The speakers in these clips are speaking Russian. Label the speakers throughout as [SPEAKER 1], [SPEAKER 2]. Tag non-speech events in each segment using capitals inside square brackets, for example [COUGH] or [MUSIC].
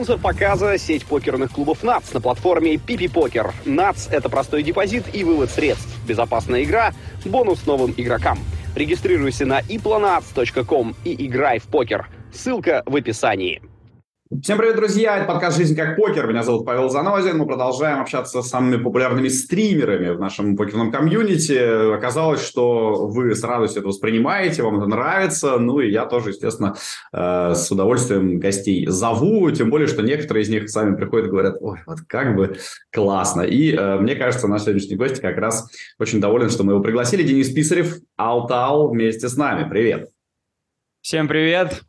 [SPEAKER 1] Спонсор показа – сеть покерных клубов НАЦ на платформе Пипи Покер. НАЦ – это простой депозит и вывод средств, безопасная игра, бонус новым игрокам. Регистрируйся на iplonats.com и играй в покер. Ссылка в описании.
[SPEAKER 2] Всем привет, друзья! Это подкаст «Жизнь как покер». Меня зовут Павел Занозин. Мы продолжаем общаться с самыми популярными стримерами в нашем покерном комьюнити. Оказалось, что вы с радостью это воспринимаете, вам это нравится. Ну и я тоже, естественно, э, с удовольствием гостей зову. Тем более, что некоторые из них сами приходят и говорят, ой, вот как бы классно. И э, мне кажется, наш сегодняшний гость как раз очень доволен, что мы его пригласили. Денис Писарев, Алтау вместе с нами. Привет!
[SPEAKER 3] Всем привет!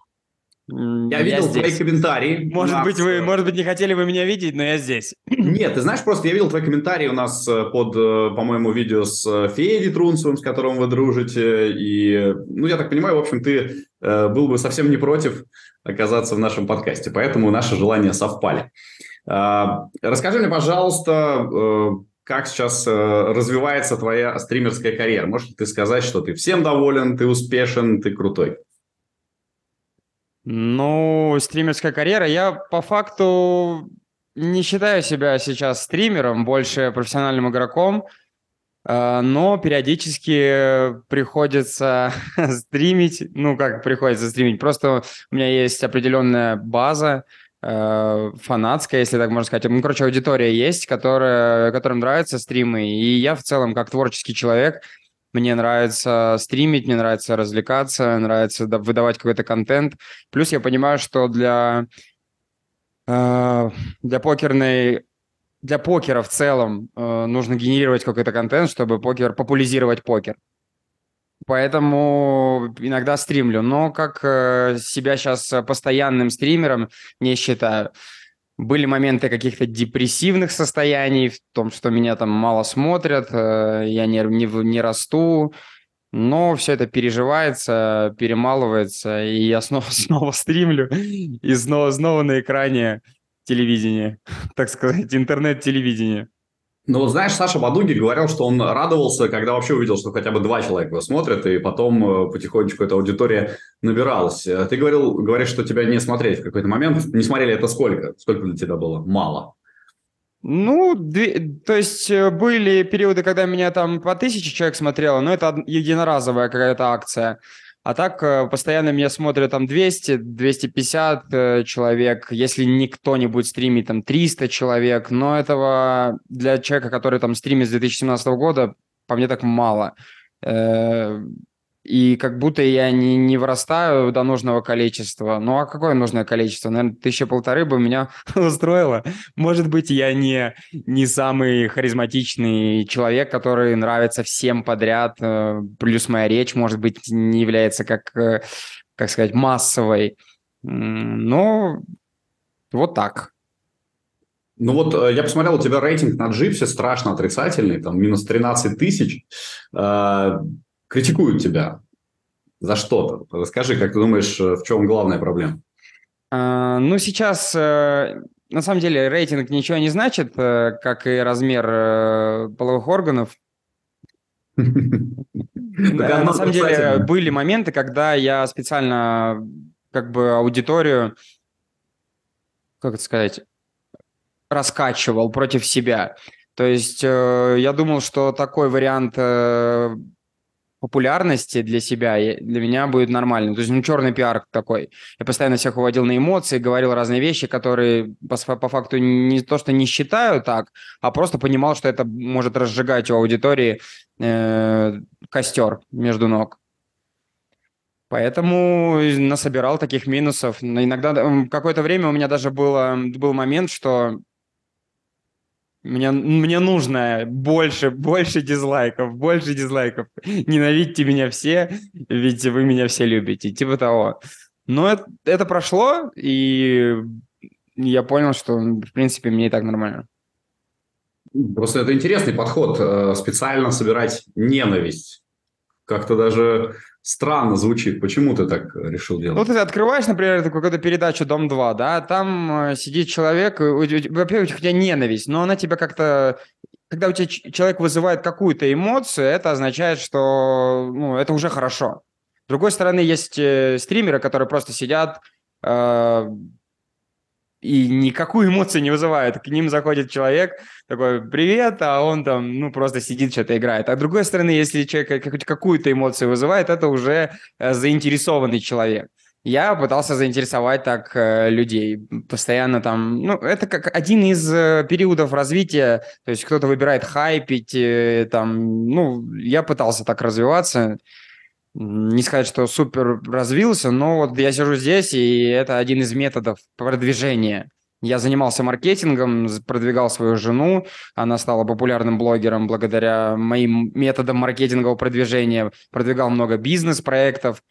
[SPEAKER 2] Я, я видел здесь. твои комментарии.
[SPEAKER 3] Может нас... быть, вы, э, может быть, не хотели бы меня видеть, но я здесь. [CLEARS THROAT]
[SPEAKER 2] Нет, ты знаешь, просто я видел твои комментарии у нас э, под, э, по-моему, видео с Федей Трунцевым, с которым вы дружите. И, ну, я так понимаю, в общем, ты э, был бы совсем не против оказаться в нашем подкасте. Поэтому наши желания совпали. Э, расскажи мне, пожалуйста, э, как сейчас э, развивается твоя стримерская карьера? Можешь ты сказать, что ты всем доволен, ты успешен, ты крутой?
[SPEAKER 3] Ну, стримерская карьера. Я по факту не считаю себя сейчас стримером, больше профессиональным игроком, а, но периодически приходится [LAUGHS] стримить. Ну, как приходится стримить? Просто у меня есть определенная база, а, фанатская, если так можно сказать. Ну, короче, аудитория есть, которая, которым нравятся стримы. И я в целом, как творческий человек, мне нравится стримить, мне нравится развлекаться, нравится выдавать какой-то контент. Плюс я понимаю, что для, э, для покерной для покера в целом э, нужно генерировать какой-то контент, чтобы покер популяризировать покер. Поэтому иногда стримлю, но как э, себя сейчас постоянным стримером не считаю. Были моменты каких-то депрессивных состояний, в том, что меня там мало смотрят, э, я не, не, не расту, но все это переживается, перемалывается, и я снова, [LAUGHS] снова стримлю, и снова, снова на экране телевидения, так сказать, интернет-телевидение.
[SPEAKER 2] Ну знаешь, Саша Бадуги говорил, что он радовался, когда вообще увидел, что хотя бы два человека его смотрят, и потом э, потихонечку эта аудитория набиралась. Э, ты говорил, говоришь, что тебя не смотреть в какой-то момент. Не смотрели это сколько? Сколько для тебя было? Мало.
[SPEAKER 3] Ну, то есть э, были периоды, когда меня там по тысяче человек смотрело, но это единоразовая какая-то акция. А так э, постоянно меня смотрят там 200, 250 э, человек, если никто не будет стримить, там 300 человек, но этого для человека, который там стримит с 2017 года, по мне так мало. И как будто я не, не вырастаю до нужного количества. Ну, а какое нужное количество? Наверное, тысяча полторы бы меня [LAUGHS] устроило. Может быть, я не, не самый харизматичный человек, который нравится всем подряд. Э, плюс моя речь, может быть, не является, как, э, как сказать, массовой. Но вот так.
[SPEAKER 2] Ну вот э, я посмотрел, у тебя рейтинг на джипсе страшно отрицательный, там минус 13 тысяч критикуют тебя за что-то. Расскажи, как ты думаешь, э, в чем главная проблема?
[SPEAKER 3] А, ну, сейчас, э, на самом деле, рейтинг ничего не значит, э, как и размер половых органов. [LAUGHS] На самом деле, были моменты, когда я специально как бы аудиторию, как это сказать, раскачивал против себя. То есть я думал, что такой вариант популярности для себя, для меня будет нормально. То есть, ну, черный пиар такой. Я постоянно всех уводил на эмоции, говорил разные вещи, которые по, по факту не то, что не считаю так, а просто понимал, что это может разжигать у аудитории э, костер между ног. Поэтому насобирал таких минусов. Иногда какое-то время у меня даже было, был момент, что мне, мне нужно больше, больше дизлайков, больше дизлайков. Ненавидьте меня все, ведь вы меня все любите, типа того. Но это, это прошло, и я понял, что, в принципе, мне и так нормально.
[SPEAKER 2] Просто это интересный подход, э, специально собирать ненависть. Как-то даже странно звучит. Почему ты так решил делать?
[SPEAKER 3] Ну, ты открываешь, например, какую-то передачу «Дом-2», да, там э, сидит человек, во-первых, у тебя ненависть, но она тебя как-то... Когда у тебя человек вызывает какую-то эмоцию, это означает, что ну, это уже хорошо. С другой стороны, есть э, стримеры, которые просто сидят, э, и никакую эмоцию не вызывают. К ним заходит человек, такой, привет, а он там, ну, просто сидит, что-то играет. А с другой стороны, если человек какую-то эмоцию вызывает, это уже э, заинтересованный человек. Я пытался заинтересовать так э, людей. Постоянно там... Ну, это как один из э, периодов развития. То есть кто-то выбирает хайпить. Там, ну, я пытался так развиваться. Не сказать, что супер развился, но вот я сижу здесь, и это один из методов продвижения. Я занимался маркетингом, продвигал свою жену. Она стала популярным блогером благодаря моим методам маркетингового продвижения. Продвигал много бизнес-проектов.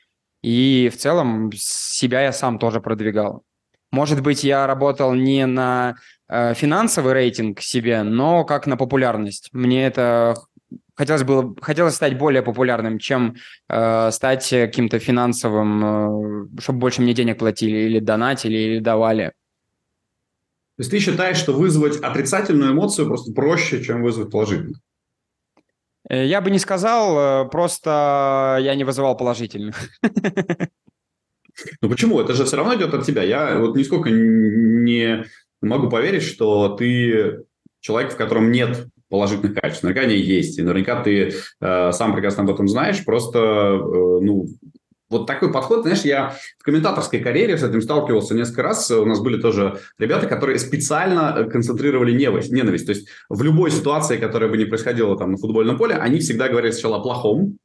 [SPEAKER 3] И в целом себя я сам тоже продвигал. Может быть, я работал не на э, финансовый рейтинг себе, но как на популярность. Мне это хотелось было хотелось стать более популярным, чем э, стать каким-то финансовым, э, чтобы больше мне денег платили или донатили или давали.
[SPEAKER 2] То есть ты считаешь, что вызвать отрицательную эмоцию просто проще, чем вызвать положительную?
[SPEAKER 3] Э, я бы не сказал, э, просто я не вызывал положительных.
[SPEAKER 2] Ну почему? Это же все равно идет от тебя. Я вот нисколько не могу поверить, что ты человек, в котором нет положительных качеств. Наверняка они есть. И наверняка ты э, сам прекрасно об этом знаешь. Просто, э, ну, вот такой подход, знаешь, я в комментаторской карьере с этим сталкивался несколько раз. У нас были тоже ребята, которые специально концентрировали ненависть. ненависть. То есть в любой ситуации, которая бы не происходила там на футбольном поле, они всегда говорили сначала о плохом,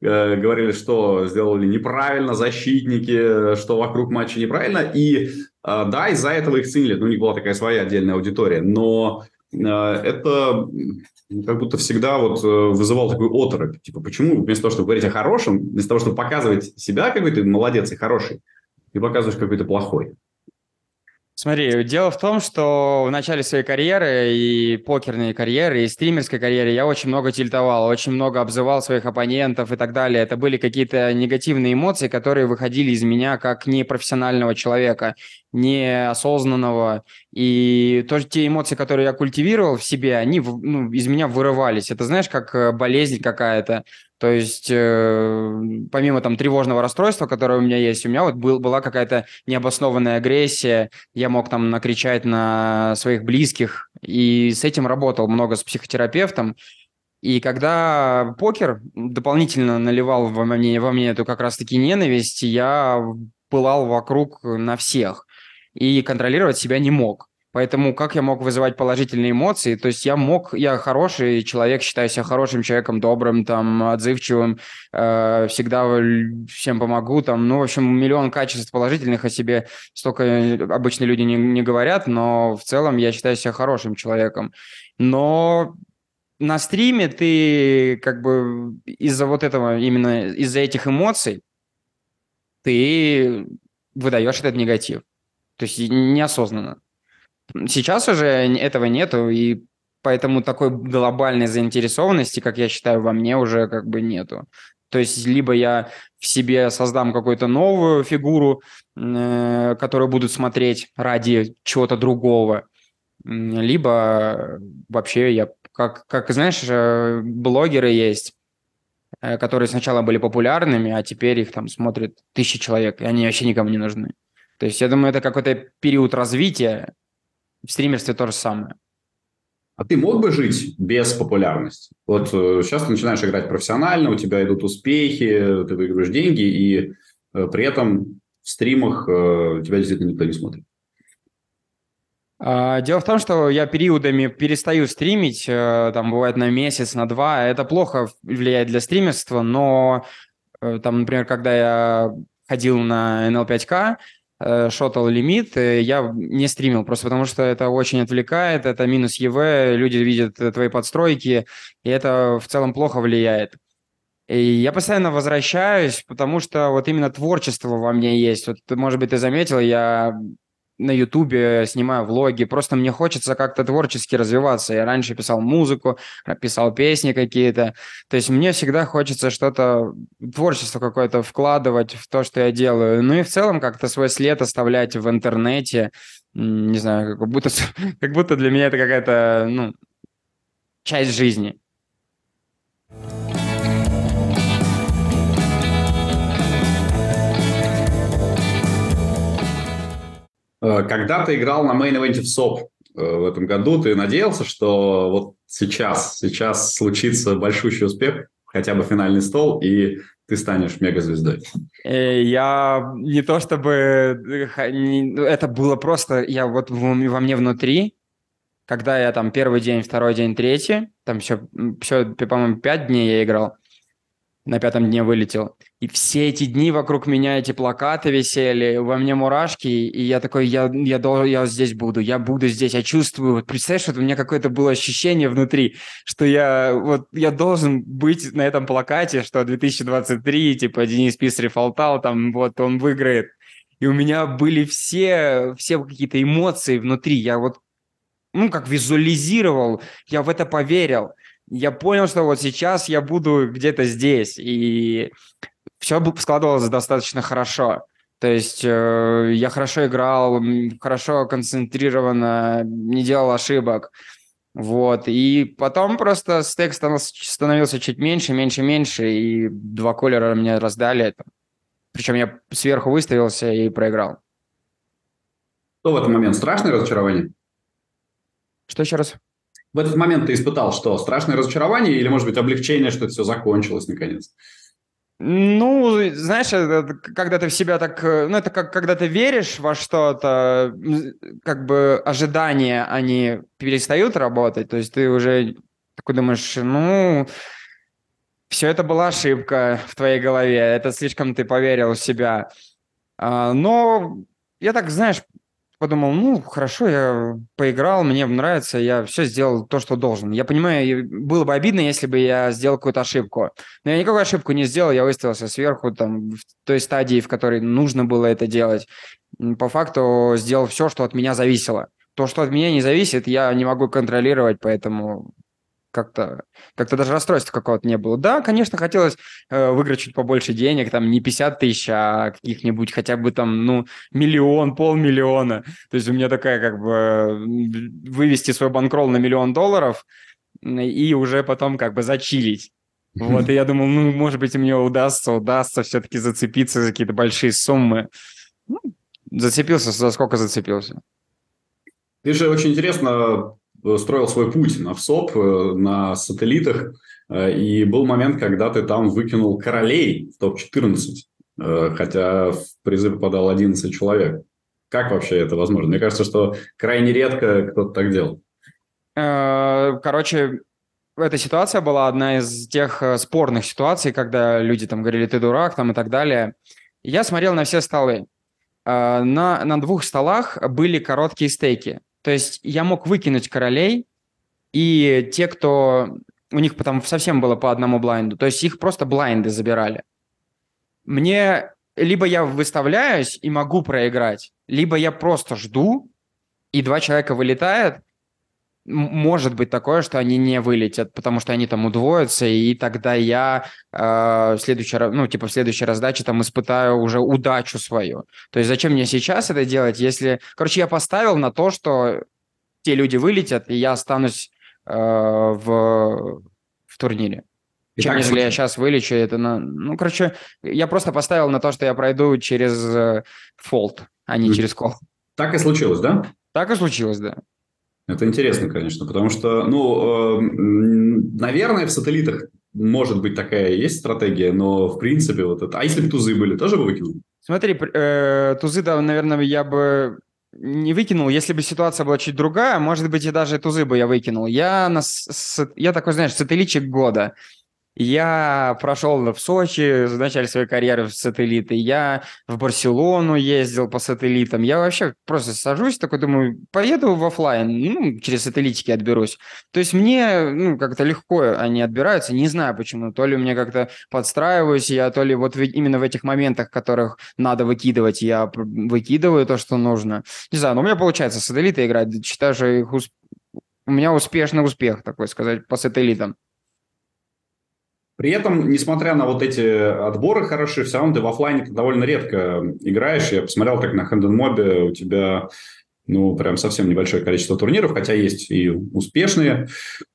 [SPEAKER 2] э, говорили, что сделали неправильно защитники, что вокруг матча неправильно. И э, да, из-за этого их ценили. Ну, у них была такая своя отдельная аудитория. Но э, это как будто всегда вот э, вызывал такую оторопь. Типа, почему вместо того, чтобы говорить о хорошем, вместо того, чтобы показывать себя какой то молодец и хороший, ты показываешь какой-то плохой?
[SPEAKER 3] Смотри, дело в том, что в начале своей карьеры и покерной карьеры, и стримерской карьеры я очень много тильтовал, очень много обзывал своих оппонентов и так далее. Это были какие-то негативные эмоции, которые выходили из меня как непрофессионального человека, неосознанного. И тоже те эмоции, которые я культивировал в себе, они ну, из меня вырывались. Это знаешь, как э, болезнь какая-то. То есть, э, помимо там тревожного расстройства, которое у меня есть, у меня вот был, была какая-то необоснованная агрессия, я мог там накричать на своих близких, и с этим работал много с психотерапевтом. И когда покер дополнительно наливал во мне, во мне эту как раз-таки ненависть, я пылал вокруг на всех и контролировать себя не мог. Поэтому как я мог вызывать положительные эмоции? То есть я мог, я хороший человек, считаю себя хорошим человеком, добрым, там, отзывчивым, э, всегда всем помогу, там, ну, в общем, миллион качеств положительных о себе столько обычно люди не, не говорят, но в целом я считаю себя хорошим человеком. Но на стриме ты как бы из-за вот этого, именно из-за этих эмоций, ты выдаешь этот негатив. То есть неосознанно. Сейчас уже этого нету, и поэтому такой глобальной заинтересованности, как я считаю, во мне уже как бы нету. То есть либо я в себе создам какую-то новую фигуру, э, которую будут смотреть ради чего-то другого, либо вообще я, как, как знаешь, э, блогеры есть, э, которые сначала были популярными, а теперь их там смотрят тысячи человек, и они вообще никому не нужны. То есть я думаю, это какой-то период развития, в стримерстве то же самое.
[SPEAKER 2] А ты мог бы жить без популярности? Вот э, сейчас ты начинаешь играть профессионально, у тебя идут успехи, ты выигрываешь деньги, и э, при этом в стримах э, тебя действительно никто не смотрит.
[SPEAKER 3] А, дело в том, что я периодами перестаю стримить, там бывает на месяц, на два. Это плохо влияет для стримерства, но там, например, когда я ходил на NL5K, Э, шотал лимит, э, я не стримил, просто потому что это очень отвлекает, это минус ЕВ, люди видят э, твои подстройки, и это в целом плохо влияет. И я постоянно возвращаюсь, потому что вот именно творчество во мне есть. Вот, может быть, ты заметил, я на Ютубе снимаю влоги, просто мне хочется как-то творчески развиваться. Я раньше писал музыку, писал песни какие-то. То есть мне всегда хочется что-то, творчество какое-то вкладывать в то, что я делаю. Ну и в целом как-то свой след оставлять в интернете. Не знаю, как будто, [LAUGHS] как будто для меня это какая-то, ну, часть жизни.
[SPEAKER 2] Когда ты играл на мейн-эвенте в СОП э, в этом году, ты надеялся, что вот сейчас, сейчас случится большущий успех, хотя бы финальный стол, и ты станешь мегазвездой?
[SPEAKER 3] Э, я не то чтобы... Это было просто... Я вот во мне внутри, когда я там первый день, второй день, третий, там все, все по-моему, пять дней я играл, на пятом дне вылетел. И все эти дни вокруг меня эти плакаты висели, во мне мурашки, и я такой, я, я, должен, я здесь буду, я буду здесь, я чувствую. Вот представляешь, вот у меня какое-то было ощущение внутри, что я вот я должен быть на этом плакате, что 2023, типа Денис Писарев Алтал, там вот он выиграет. И у меня были все, все какие-то эмоции внутри. Я вот, ну, как визуализировал, я в это поверил я понял, что вот сейчас я буду где-то здесь, и все складывалось достаточно хорошо. То есть э, я хорошо играл, хорошо концентрированно, не делал ошибок. Вот. И потом просто стек становился чуть меньше, меньше, меньше, и два колера мне раздали. Причем я сверху выставился и проиграл.
[SPEAKER 2] Что в этот момент? Страшное разочарование?
[SPEAKER 3] Что еще раз?
[SPEAKER 2] В этот момент ты испытал что? Страшное разочарование или, может быть, облегчение, что это все закончилось наконец?
[SPEAKER 3] Ну, знаешь, когда ты в себя так... Э, ну, это как когда ты веришь во что-то, как бы ожидания, они перестают работать. То есть ты уже такой думаешь, ну, все это была ошибка в твоей голове. Это слишком ты поверил в себя. А, но я так, знаешь, подумал, ну, хорошо, я поиграл, мне нравится, я все сделал то, что должен. Я понимаю, было бы обидно, если бы я сделал какую-то ошибку. Но я никакую ошибку не сделал, я выставился сверху, там, в той стадии, в которой нужно было это делать. По факту сделал все, что от меня зависело. То, что от меня не зависит, я не могу контролировать, поэтому как-то как даже расстройства какого-то не было. Да, конечно, хотелось э, выиграть чуть побольше денег, там не 50 тысяч, а каких-нибудь хотя бы там, ну, миллион, полмиллиона. То есть у меня такая как бы вывести свой банкролл на миллион долларов и уже потом как бы зачилить. Вот, и я думал, ну, может быть, мне удастся, удастся все-таки зацепиться за какие-то большие суммы. Ну, зацепился, за сколько зацепился.
[SPEAKER 2] Ты же очень интересно строил свой путь на ВСОП, э, на сателлитах, э, и был момент, когда ты там выкинул королей в топ-14, э, хотя в призы попадал 11 человек. Как вообще это возможно? Мне кажется, что крайне редко кто-то так делал.
[SPEAKER 3] Короче, эта ситуация была одна из тех спорных ситуаций, когда люди там говорили, ты дурак, там и так далее. Я смотрел на все столы. На, на двух столах были короткие стейки. То есть я мог выкинуть королей, и те, кто... У них потом совсем было по одному блайнду. То есть их просто блайнды забирали. Мне... Либо я выставляюсь и могу проиграть, либо я просто жду, и два человека вылетают, может быть такое, что они не вылетят, потому что они там удвоятся, и тогда я э, в следующий, ну, типа в следующей раздаче там испытаю уже удачу свою. То есть зачем мне сейчас это делать, если... Короче, я поставил на то, что те люди вылетят, и я останусь э, в, в турнире. И Чем если я сейчас вылечу, это на... Ну, короче, я просто поставил на то, что я пройду через э, фолд, а не mm. через кол.
[SPEAKER 2] Так и случилось, да?
[SPEAKER 3] Так и случилось, да.
[SPEAKER 2] Это интересно, конечно, потому что, ну, э, наверное, в сателлитах может быть такая есть стратегия, но в принципе вот это... А если бы тузы были, тоже бы выкинул?
[SPEAKER 3] Смотри, э, тузы, да, наверное, я бы не выкинул. Если бы ситуация была чуть другая, может быть, и даже тузы бы я выкинул. Я, на, с, я такой, знаешь, сателлитчик года. Я прошел в Сочи в начале своей карьеры в сателлиты, я в Барселону ездил по сателлитам. Я вообще просто сажусь, такой думаю, поеду в офлайн, ну, через сателлитики отберусь. То есть мне, ну, как-то легко они отбираются, не знаю почему. То ли мне как-то подстраиваюсь я, то ли вот именно в этих моментах, которых надо выкидывать, я выкидываю то, что нужно. Не знаю, но у меня получается сателлиты играть, считаю, что их усп... у меня успешный успех, такой сказать, по сателлитам.
[SPEAKER 2] При этом, несмотря на вот эти отборы хорошие, все равно ты в офлайне довольно редко играешь. Я посмотрел так на Хэнденмобе, у тебя ну, прям совсем небольшое количество турниров, хотя есть и успешные,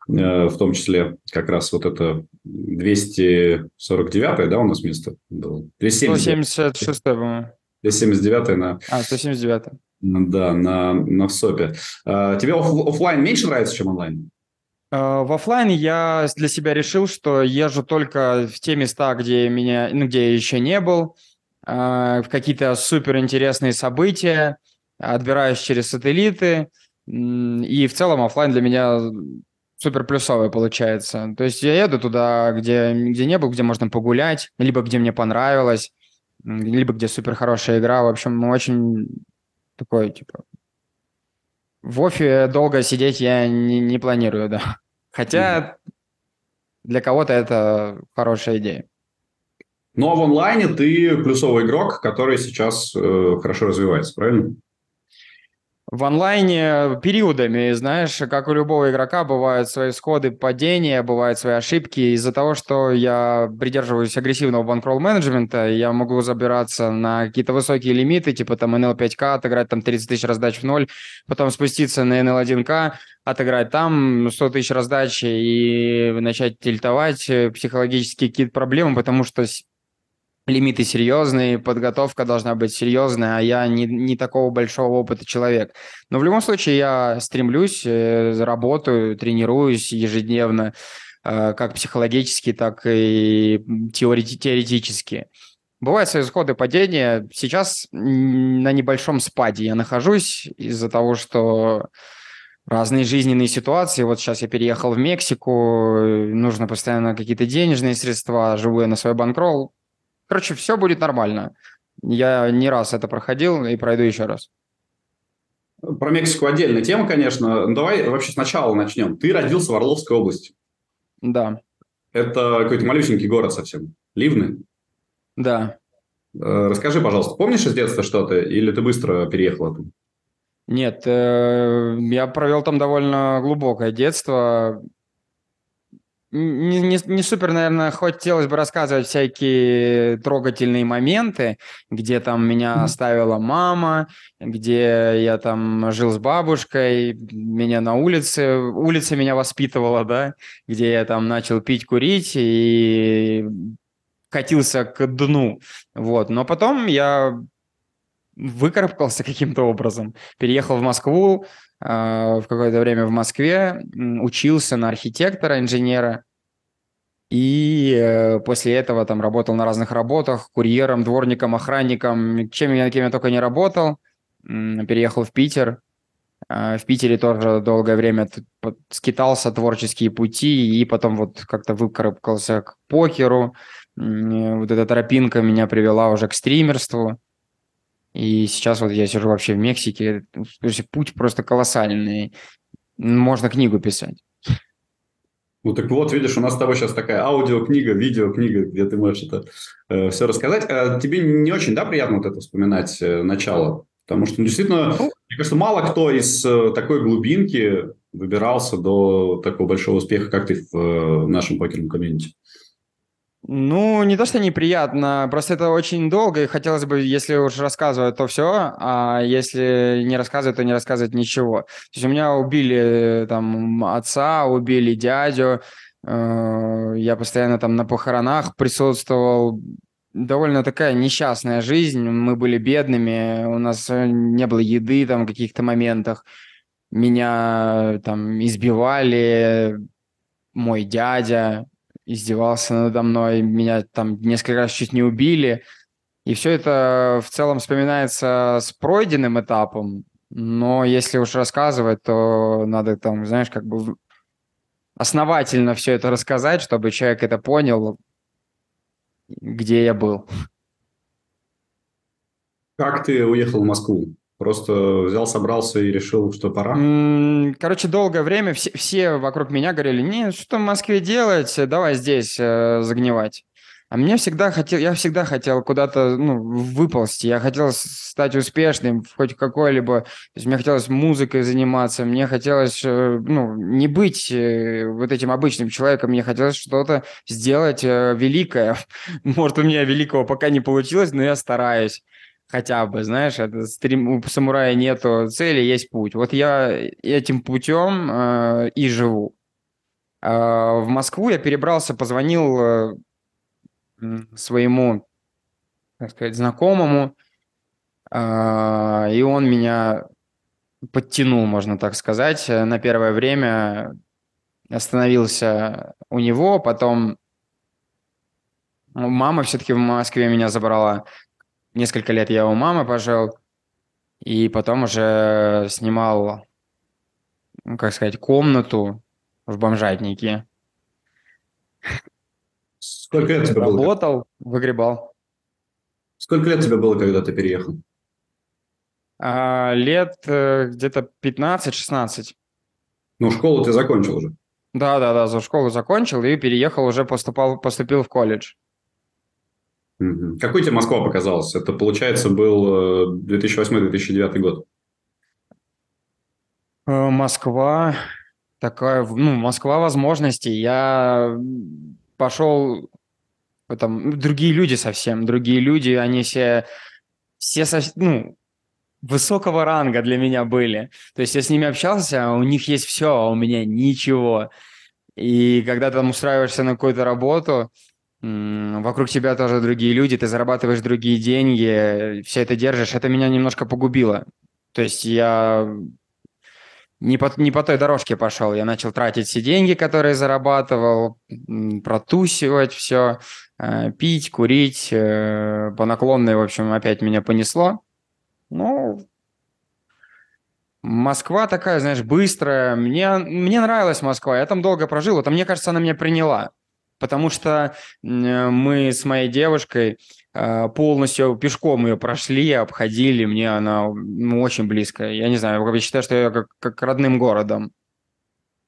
[SPEAKER 2] э, в том числе как раз вот это 249 да, у нас место было?
[SPEAKER 3] 276 по-моему.
[SPEAKER 2] 279 на...
[SPEAKER 3] А, 179
[SPEAKER 2] Да, на, на ВСОПе. А, тебе оф- офлайн меньше нравится, чем онлайн?
[SPEAKER 3] А, в офлайне я для себя решил, что езжу только в те места, где меня, ну, где я еще не был, а, в какие-то супер интересные события, отбираюсь через сателлиты, и в целом офлайн для меня супер плюсовый получается. То есть я еду туда, где, где не был, где можно погулять, либо где мне понравилось, либо где супер хорошая игра. В общем, очень такой, типа, в офе долго сидеть я не, не планирую, [LAUGHS] да. Хотя для кого-то это хорошая идея.
[SPEAKER 2] Ну а в онлайне ты плюсовый игрок, который сейчас э, хорошо развивается, правильно?
[SPEAKER 3] В онлайне периодами, знаешь, как у любого игрока, бывают свои сходы падения, бывают свои ошибки. Из-за того, что я придерживаюсь агрессивного банкролл менеджмента, я могу забираться на какие-то высокие лимиты, типа там NL5К, отыграть там 30 тысяч раздач в ноль, потом спуститься на NL1К, отыграть там 100 тысяч раздачи и начать тильтовать э, психологические какие-то проблемы, потому что лимиты серьезные, подготовка должна быть серьезная, а я не, не такого большого опыта человек. Но в любом случае я стремлюсь, э, работаю, тренируюсь ежедневно, э, как психологически, так и теорети- теоретически. Бывают свои сходы падения. Сейчас на небольшом спаде я нахожусь из-за того, что разные жизненные ситуации. Вот сейчас я переехал в Мексику, нужно постоянно какие-то денежные средства, живу я на свой банкролл. Короче, все будет нормально. Я не раз это проходил и пройду еще раз.
[SPEAKER 2] Про Мексику отдельная тема, конечно. Ну, давай вообще сначала начнем. Ты родился в Орловской области.
[SPEAKER 3] Да.
[SPEAKER 2] Это какой-то малюсенький город совсем. Ливны.
[SPEAKER 3] Да.
[SPEAKER 2] Э, расскажи, пожалуйста, помнишь из детства что-то или ты быстро переехал оттуда?
[SPEAKER 3] Нет, э, я провел там довольно глубокое детство не, не, не супер, наверное, хотелось бы рассказывать всякие трогательные моменты, где там меня оставила мама, где я там жил с бабушкой, меня на улице, улица меня воспитывала, да, где я там начал пить, курить и катился к дну, вот. Но потом я выкарабкался [LAUGHS] каким-то образом, переехал в Москву, а, в какое-то время в Москве, учился на архитектора, инженера, и э, после этого там работал на разных работах, курьером, дворником, охранником, чем я, кем я только не работал. Переехал в Питер. А, в Питере тоже долгое время скитался творческие пути, и потом вот как-то выкарабкался к покеру. Вот эта тропинка меня привела уже к стримерству. И сейчас вот я сижу вообще в Мексике. То есть путь просто колоссальный. Можно книгу писать.
[SPEAKER 2] Ну так вот, видишь, у нас с тобой сейчас такая аудиокнига, видеокнига, где ты можешь это э, все рассказать. А тебе не очень, да, приятно вот это вспоминать э, начало? Потому что, ну, действительно, ну, мне кажется, мало кто из э, такой глубинки выбирался до такого большого успеха, как ты в, э, в нашем покерном комьюнити.
[SPEAKER 3] Ну, не то, что неприятно, просто это очень долго, и хотелось бы, если уж рассказывать, то все, а если не рассказывать, то не рассказывать ничего. То есть у меня убили там отца, убили дядю, э, я постоянно там на похоронах присутствовал, довольно такая несчастная жизнь, мы были бедными, у нас не было еды там в каких-то моментах, меня там избивали, мой дядя, издевался надо мной, меня там несколько раз чуть не убили. И все это в целом вспоминается с пройденным этапом, но если уж рассказывать, то надо там, знаешь, как бы основательно все это рассказать, чтобы человек это понял, где я был.
[SPEAKER 2] Как ты уехал в Москву? Просто взял, собрался и решил, что пора?
[SPEAKER 3] Короче, долгое время все, все вокруг меня говорили, не, что в Москве делать, давай здесь э, загнивать. А мне всегда хотел, я всегда хотел куда-то ну, выползти, я хотел стать успешным в хоть какой-либо, то есть мне хотелось музыкой заниматься, мне хотелось э, ну, не быть э, вот этим обычным человеком, мне хотелось что-то сделать э, великое. [LAUGHS] Может, у меня великого пока не получилось, но я стараюсь хотя бы, знаешь, это стрим, у самурая нету цели, есть путь. Вот я этим путем э, и живу. Э, в Москву я перебрался, позвонил э, своему, так сказать, знакомому, А, и он меня подтянул, можно так сказать, на первое время. Остановился у него, потом мама все-таки в Москве меня забрала. Несколько лет я у мамы пожил. И потом уже снимал, ну, как сказать, комнату в бомжатнике.
[SPEAKER 2] Сколько лет тебе было?
[SPEAKER 3] Работал, выгребал.
[SPEAKER 2] Сколько лет тебе было, когда ты переехал?
[SPEAKER 3] А, лет э, где-то 15-16.
[SPEAKER 2] Ну, школу ты закончил уже.
[SPEAKER 3] Да, да, да, за школу закончил и переехал, уже поступал, поступил в колледж.
[SPEAKER 2] Какой тебе Москва показалась? Это, получается, был 2008-2009 год.
[SPEAKER 3] Э, Москва такая, ну, Москва возможностей. Я пошел, там, другие люди совсем, другие люди, они все, все, ну, высокого ранга для меня были. То есть я с ними общался, а у них есть все, а у меня ничего. И когда ты там устраиваешься на какую-то работу, вокруг тебя тоже другие люди, ты зарабатываешь другие деньги, все это держишь, это меня немножко погубило. То есть я не по, не по той дорожке пошел. Я начал тратить все деньги, которые зарабатывал, протусивать все, э, пить, курить. Э, по наклонной, в общем, опять меня понесло. Ну, Москва такая, знаешь, быстрая. Мне, мне нравилась Москва. Я там долго прожил. Это, мне кажется, она меня приняла. Потому что мы с моей девушкой э, полностью пешком ее прошли, обходили. Мне она ну, очень близкая. Я не знаю, я считаю, что я как, как родным городом.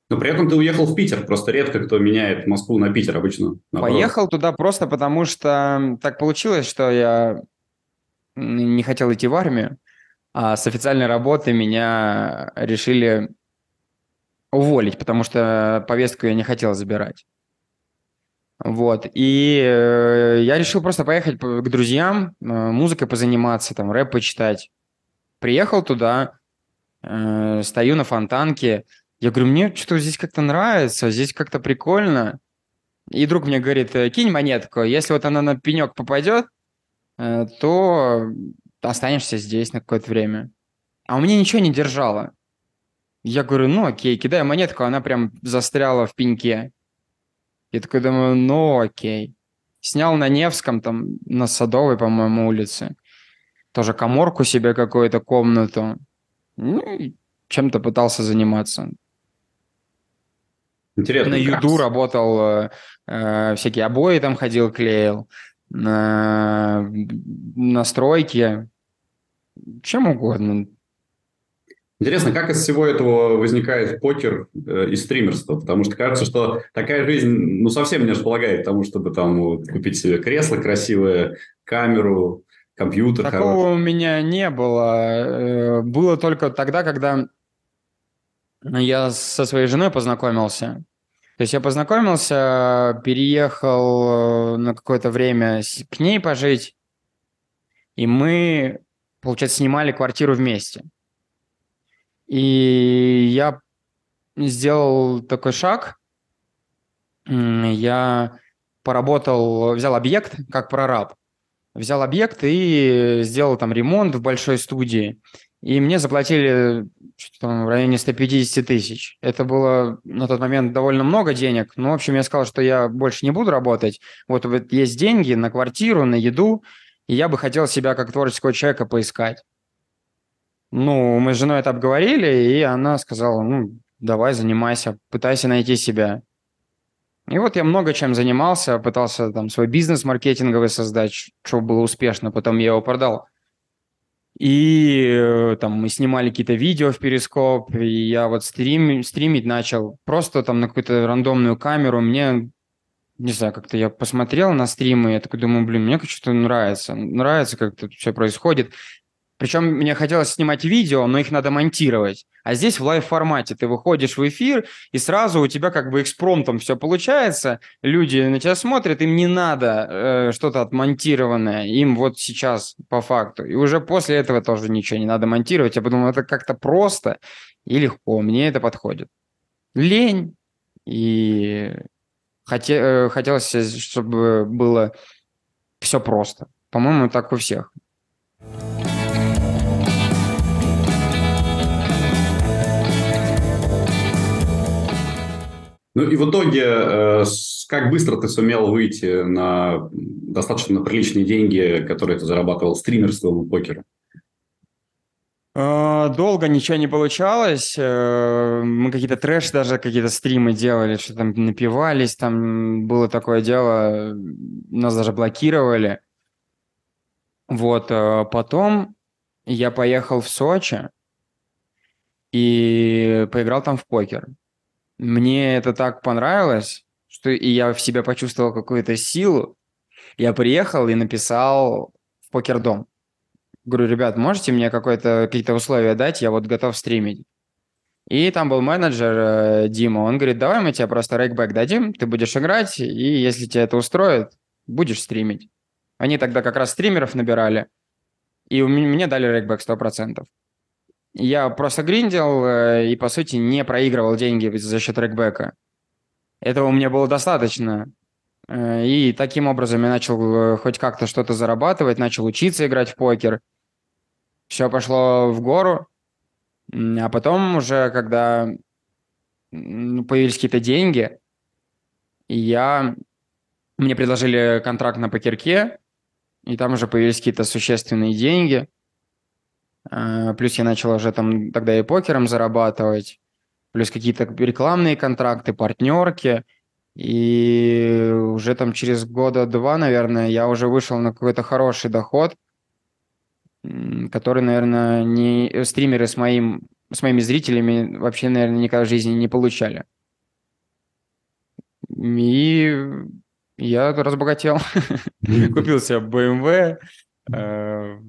[SPEAKER 2] Но при этом ты уехал в Питер. Просто редко кто меняет Москву на Питер обычно.
[SPEAKER 3] Наоборот. Поехал туда просто потому, что так получилось, что я не хотел идти в армию, а с официальной работы меня решили уволить, потому что повестку я не хотел забирать. Вот. И э, я решил просто поехать к друзьям, э, музыкой позаниматься, там, рэп почитать. Приехал туда, э, стою на фонтанке. Я говорю, мне что-то здесь как-то нравится, здесь как-то прикольно. И друг мне говорит, кинь монетку, если вот она на пенек попадет, Э, то останешься здесь на какое-то время. А у меня ничего не держало. Я говорю, ну окей, кидаю монетку, она прям застряла в пеньке. Я такой думаю, ну окей. Снял на Невском, там, на Садовой, по-моему, улице. Тоже коморку себе какую-то, комнату. Ну, чем-то пытался заниматься.
[SPEAKER 2] Интересно.
[SPEAKER 3] На Юду работал, э, э, всякие обои там ходил, клеил на настройки, чем угодно.
[SPEAKER 2] Интересно, как из всего этого возникает покер э, и стримерство? Потому что кажется, что такая жизнь ну, совсем не располагает к тому, чтобы там вот, купить себе кресло красивое, камеру, компьютер.
[SPEAKER 3] Такого хороший. у меня не было. Э, было только тогда, когда я со своей женой познакомился. То есть я познакомился, переехал э, на какое-то время к ней пожить, и мы, получается, снимали квартиру вместе. И я сделал такой шаг. Я поработал, взял объект как прораб. Взял объект и сделал там ремонт в большой студии. И мне заплатили там, в районе 150 тысяч. Это было на тот момент довольно много денег. Ну, в общем, я сказал, что я больше не буду работать. Вот, вот есть деньги на квартиру, на еду, и я бы хотел себя как творческого человека поискать. Ну, мы с женой это обговорили, и она сказала, ну, давай, занимайся, пытайся найти себя. И вот я много чем занимался, пытался там свой бизнес маркетинговый создать, чтобы было успешно, потом я его продал. И э, там мы снимали какие-то видео в перископ, и я вот стрим, стримить начал просто там на какую-то рандомную камеру. Мне, не знаю, как-то я посмотрел на стримы, я такой думаю, блин, мне что-то нравится. Нравится, как это все происходит. Причем мне хотелось снимать видео, но их надо монтировать. А здесь в лайв-формате ты выходишь в эфир, и сразу у тебя как бы экспромтом все получается. Люди на тебя смотрят, им не надо э, что-то отмонтированное. Им вот сейчас по факту. И уже после этого тоже ничего не надо монтировать. Я подумал, это как-то просто и легко. Мне это подходит. Лень. И хоте, э, хотелось, чтобы было все просто. По-моему, так у всех.
[SPEAKER 2] Ну и в итоге, э, как быстро ты сумел выйти на достаточно приличные деньги, которые ты зарабатывал стримерством и покером?
[SPEAKER 3] А, долго ничего не получалось. Э, мы какие-то трэш даже какие-то стримы делали, что там напивались, там было такое дело, нас даже блокировали. Вот, э, потом я поехал в Сочи и поиграл там в покер. Мне это так понравилось, что и я в себя почувствовал какую-то силу. Я приехал и написал в покердом. Говорю, ребят, можете мне какие-то условия дать? Я вот готов стримить. И там был менеджер э, Дима, он говорит, давай мы тебе просто рейкбэк дадим, ты будешь играть, и если тебе это устроит, будешь стримить. Они тогда как раз стримеров набирали, и мне дали рейкбэк 100%. Я просто гриндил э, и, по сути, не проигрывал деньги за счет рейкбэка. Этого мне было достаточно. Э, и таким образом я начал хоть как-то что-то зарабатывать, начал учиться играть в покер – все пошло в гору, а потом уже, когда появились какие-то деньги, я... Мне предложили контракт на покерке, и там уже появились какие-то существенные деньги. А, плюс я начал уже там тогда и покером зарабатывать, плюс какие-то рекламные контракты, партнерки. И уже там через года два, наверное, я уже вышел на какой-то хороший доход – который, наверное, не стримеры с моим с моими зрителями вообще, наверное, никогда в жизни не получали. И я разбогател. [LAUGHS] Купил себе BMW, э,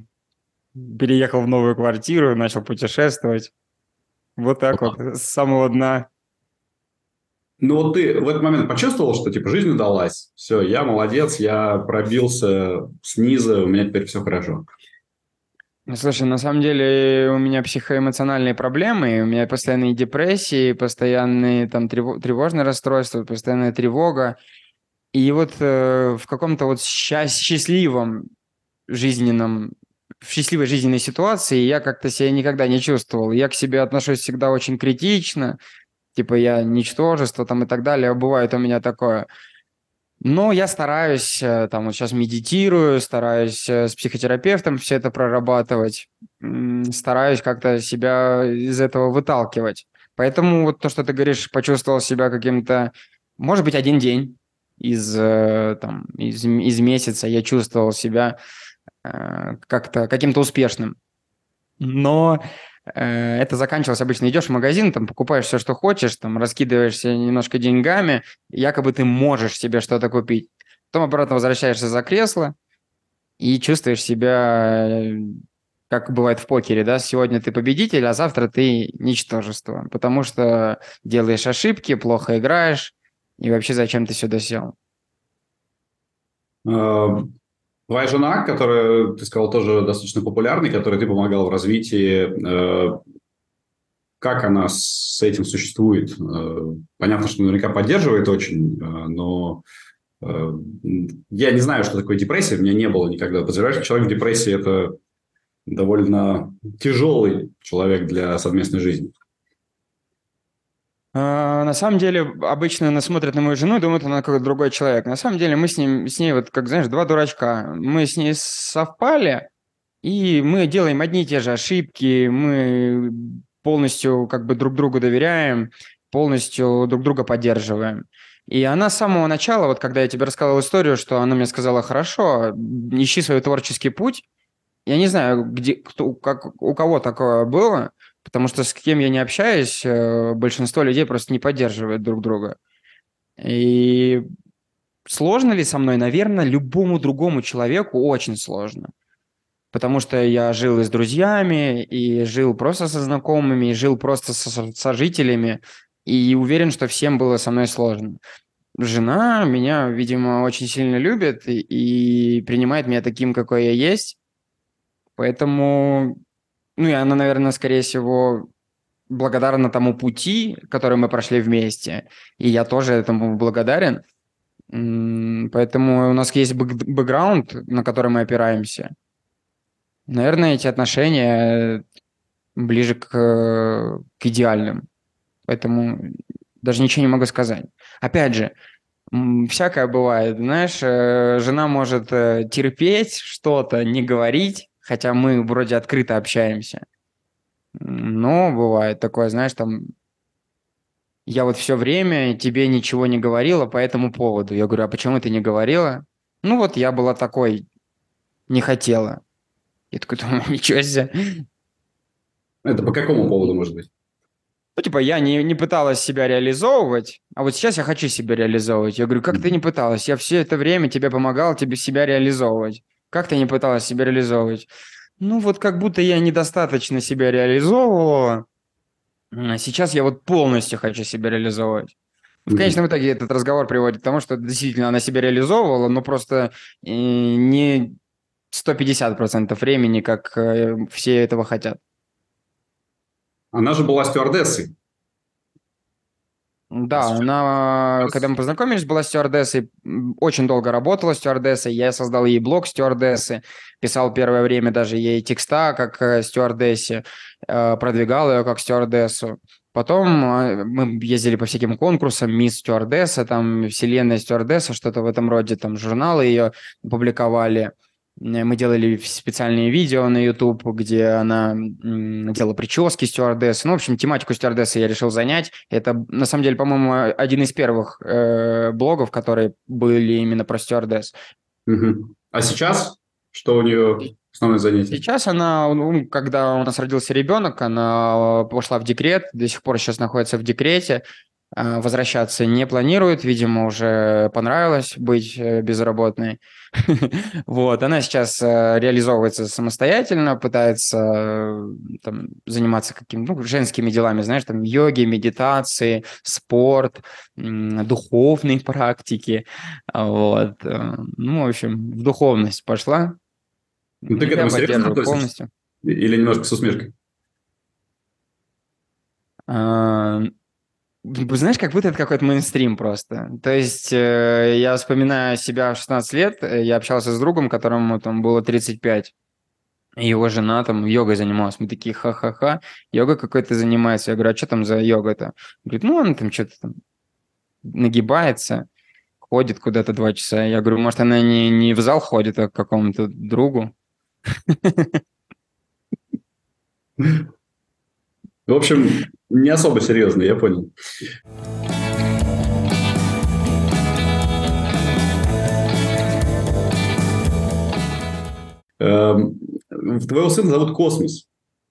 [SPEAKER 3] переехал в новую квартиру, начал путешествовать. Вот так вот, с самого дна.
[SPEAKER 2] Ну вот ты в этот момент почувствовал, что типа жизнь удалась, все, я молодец, я пробился снизу, у меня теперь все хорошо.
[SPEAKER 3] Ну, слушай, на самом деле у меня психоэмоциональные проблемы, у меня постоянные депрессии, постоянные там тревожные расстройства, постоянная тревога. И вот э, в каком-то вот счаст- счастливом жизненном, в счастливой жизненной ситуации я как-то себя никогда не чувствовал. Я к себе отношусь всегда очень критично, типа я ничтожество там и так далее. Бывает у меня такое. Но я стараюсь, э, там вот сейчас медитирую, стараюсь э, с психотерапевтом все это прорабатывать, стараюсь как-то себя из этого выталкивать. Поэтому вот то, что ты говоришь, почувствовал себя каким-то, может быть, один день из, э, там, из, из месяца я чувствовал себя как-то каким-то успешным. Но Э, это заканчивалось обычно. Идешь в магазин, там покупаешь все, что хочешь, там раскидываешься немножко деньгами, якобы ты можешь себе что-то купить. Потом обратно возвращаешься за кресло и чувствуешь себя, э, как бывает в покере, да, сегодня ты победитель, а завтра ты ничтожество, потому что делаешь ошибки, плохо играешь, и вообще зачем ты сюда сел?
[SPEAKER 2] Твоя жена, которая, ты сказал, тоже достаточно популярной, которой ты помогал в развитии, э, как она с этим существует? Э, понятно, что наверняка поддерживает очень, э, но я не знаю, что такое депрессия, у меня не было никогда. Подозреваешь, что человек в депрессии – это довольно тяжелый человек для совместной жизни.
[SPEAKER 3] А, на самом деле, обычно она смотрит на мою жену и думает, она какой-то другой человек. На самом деле, мы с, ним, с ней, вот как знаешь, два дурачка. Мы с ней совпали, и мы делаем одни и те же ошибки, мы полностью как бы друг другу доверяем, полностью друг друга поддерживаем. И она с самого начала, вот когда я тебе рассказал историю, что она мне сказала, хорошо, ищи свой творческий путь. Я не знаю, где, кто, как, у кого такое было, Потому что с кем я не общаюсь, э, большинство людей просто не поддерживает друг друга. И сложно ли со мной? Наверное, любому другому человеку очень сложно. Потому что я жил и с друзьями, и жил просто со знакомыми, и жил просто со сожителями, и уверен, что всем было со мной сложно. Жена меня, видимо, очень сильно любит и, и принимает меня таким, какой я есть. Поэтому ну и она, наверное, скорее всего, благодарна тому пути, который мы прошли вместе. И я тоже этому благодарен. Поэтому у нас есть бэкграунд, на который мы опираемся. Наверное, эти отношения ближе к, к идеальным. Поэтому Даже ничего не могу сказать. Опять же, всякое бывает, знаешь, э, жена может э, терпеть что-то, не говорить, хотя мы вроде открыто общаемся. Но бывает такое, знаешь, там, я вот все время тебе ничего не говорила по этому поводу. Я говорю, а почему ты не говорила? Ну вот я была такой, не хотела. Я такой думаю, [LAUGHS] ничего себе.
[SPEAKER 2] Это по какому поводу может быть?
[SPEAKER 3] Ну, типа, я не, не пыталась себя реализовывать, а вот сейчас я хочу себя реализовывать. Я говорю, как ты не пыталась? Я все это время тебе помогал тебе себя реализовывать. Как ты не пыталась себя реализовывать? Ну, вот как будто я недостаточно себя реализовывала. А сейчас я вот полностью хочу себя реализовывать. В конечном итоге этот разговор приводит к тому, что действительно она себя реализовывала, но просто э, не 150% времени, как э, все этого хотят.
[SPEAKER 2] Она же была стюардессой.
[SPEAKER 3] Да, она, когда мы познакомились, была стюардессой, очень долго работала стюардессой, я создал ей блог стюардессы, писал первое время даже ей текста как э, стюардессе, э, продвигал ее как стюардессу. Потом э, мы ездили по всяким конкурсам, мисс стюардесса, там, вселенная стюардесса, что-то в этом роде, там, журналы ее публиковали. Э, мы делали специальные видео на YouTube, где она делала прически стюардессы. Ну, в общем, тематику стюардессы я решил занять. Это, на самом деле, по-моему, один из первых э, блогов, которые были именно про стюардесс.
[SPEAKER 2] Угу. А сейчас что у нее основное занятие?
[SPEAKER 3] Сейчас она, ну, когда у нас родился ребенок, она пошла в декрет, до сих пор сейчас находится в декрете. А, возвращаться не планирует, видимо, уже понравилось быть э, безработной. [LAUGHS] Вот, она сейчас э, реализовывается самостоятельно, пытается э, там, заниматься какими-то ну, женскими делами, знаешь, там йоги, медитации, спорт, духовные [LAUGHS] практики. Вот. Ну, в общем, в духовность пошла.
[SPEAKER 2] Ну, ты к этому серьезно полностью. Или немножко с усмешкой?
[SPEAKER 3] Знаешь, как будто это какой-то мейнстрим просто. То есть э, я вспоминаю себя в 16 лет, э, я общался с другом, которому там было 35. Его жена там йогой занималась. Мы такие, ха-ха-ха, йога какой-то занимается. Я говорю, а что там за йога-то? Говорит, ну, он там что-то там нагибается, ходит куда-то два часа. Я говорю, может, она не, не в зал ходит, а к какому-то другу.
[SPEAKER 2] В общем, не особо серьезно, я понял. Эм, твоего сына зовут Космос.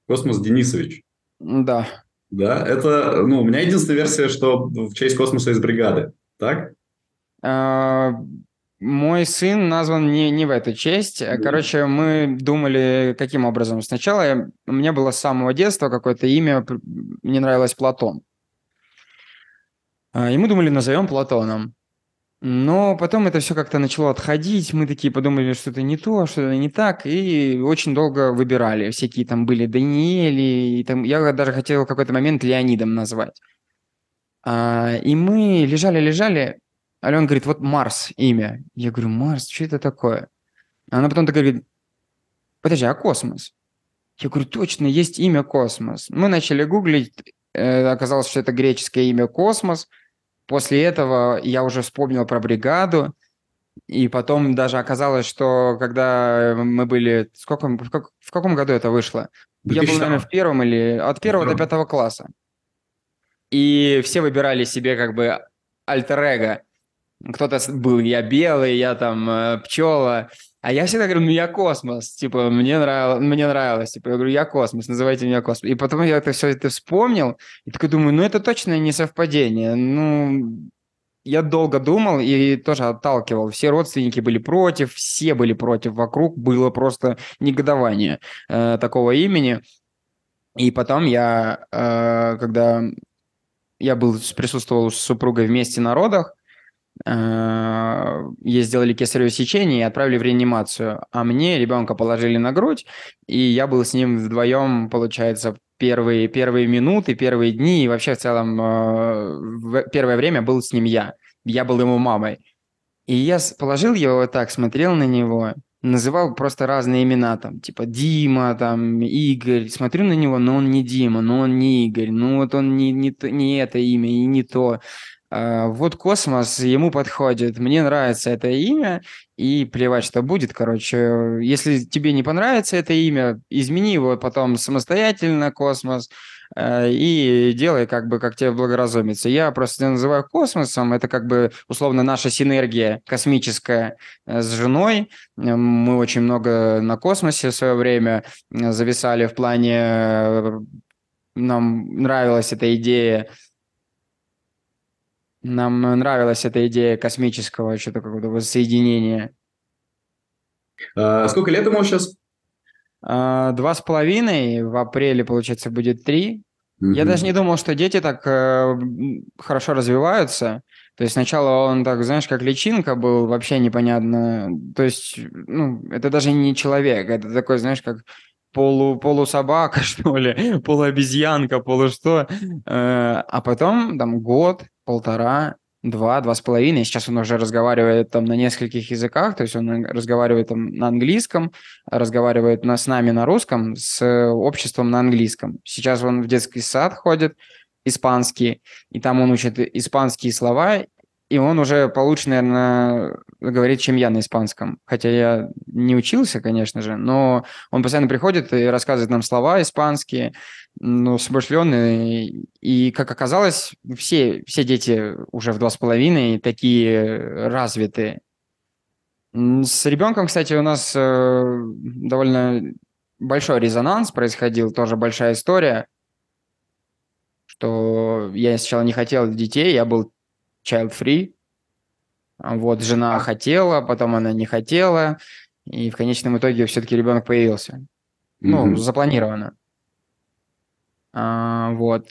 [SPEAKER 2] Космос Денисович.
[SPEAKER 3] Да.
[SPEAKER 2] Да, это, ну, у меня единственная версия, что в честь космоса из бригады, так?
[SPEAKER 3] А, мой сын назван не, не в эту честь. Короче, мы думали, каким образом. Сначала я, у меня было с самого детства какое-то имя, мне нравилось Платон. А, и мы думали, назовем Платоном. Но потом это все как-то начало отходить, мы такие подумали, что это не то, что это не так, и очень долго выбирали. Всякие там были Даниэли, и там, я даже хотел в какой-то момент Леонидом назвать. А, и мы лежали-лежали, Алена говорит, вот Марс имя. Я говорю, Марс, что это такое? Она потом такая говорит, подожди, а космос? Я говорю, точно, есть имя Космос. Мы начали гуглить, э, оказалось, что это греческое имя Космос. После этого я уже вспомнил про бригаду, и потом даже оказалось, что когда мы были... Сколько, в, как, в каком году это вышло? Я был, наверное, в первом или... От первого до пятого класса. И все выбирали себе как бы альтер-эго кто-то был я белый, я там э, пчела, а я всегда говорю, ну я космос, типа мне нравилось, мне нравилось, типа я говорю, я космос, называйте меня космос. И потом я это все это вспомнил и такой думаю, ну это точно не совпадение, ну я долго думал и тоже отталкивал. Все родственники были против, все были против. Вокруг было просто негодование э, такого имени. И потом я, э, когда я был присутствовал с супругой вместе на родах, ей сделали кесарево сечение и отправили в реанимацию, а мне ребенка положили на грудь, и я был с ним вдвоем, получается, первые, первые минуты, первые дни, и вообще в целом э, первое время был с ним я. Я был ему мамой. И я положил его вот так, смотрел на него, называл просто разные имена, там, типа Дима, там, Игорь. Смотрю на него, но он не Дима, но он не Игорь, ну вот он не, не, не это имя и не то. А, вот космос ему подходит, мне нравится это имя, и плевать, что будет, короче. Если тебе не понравится это имя, измени его потом самостоятельно, космос, Э, и делай как бы, как тебе благоразумится. Я просто называю космосом, это как бы условно наша синергия космическая э, с женой. Э, мы очень много на космосе в свое время зависали в плане... Нам нравилась эта идея нам нравилась эта идея космического что-то какого-то воссоединения.
[SPEAKER 2] А, сколько лет ему сейчас?
[SPEAKER 3] А, два с половиной, в апреле, получается, будет три. Mm-hmm. Я даже не думал, что дети так э, хорошо развиваются. То есть сначала он так, знаешь, как личинка был, вообще непонятно. То есть, ну, это даже не человек, это такой, знаешь, как полу, полусобака, [LAUGHS] что ли, полуобезьянка, полу что. Э, а потом там год, полтора, два, два с половиной. Сейчас он уже разговаривает там на нескольких языках, то есть он разговаривает там на английском, разговаривает на, с нами на русском, с обществом на английском. Сейчас он в детский сад ходит, испанский, и там он учит испанские слова, и он уже получше, наверное, говорит, чем я на испанском. Хотя я не учился, конечно же, но он постоянно приходит и рассказывает нам слова испанские, ну, смышленый. И, как оказалось, все, все дети уже в два с половиной такие развитые. С ребенком, кстати, у нас э, довольно большой резонанс происходил, тоже большая история, что я сначала не хотел детей, я был child-free. Вот, жена хотела, потом она не хотела, и в конечном итоге все-таки ребенок появился. Mm-hmm. Ну, запланировано. А, вот.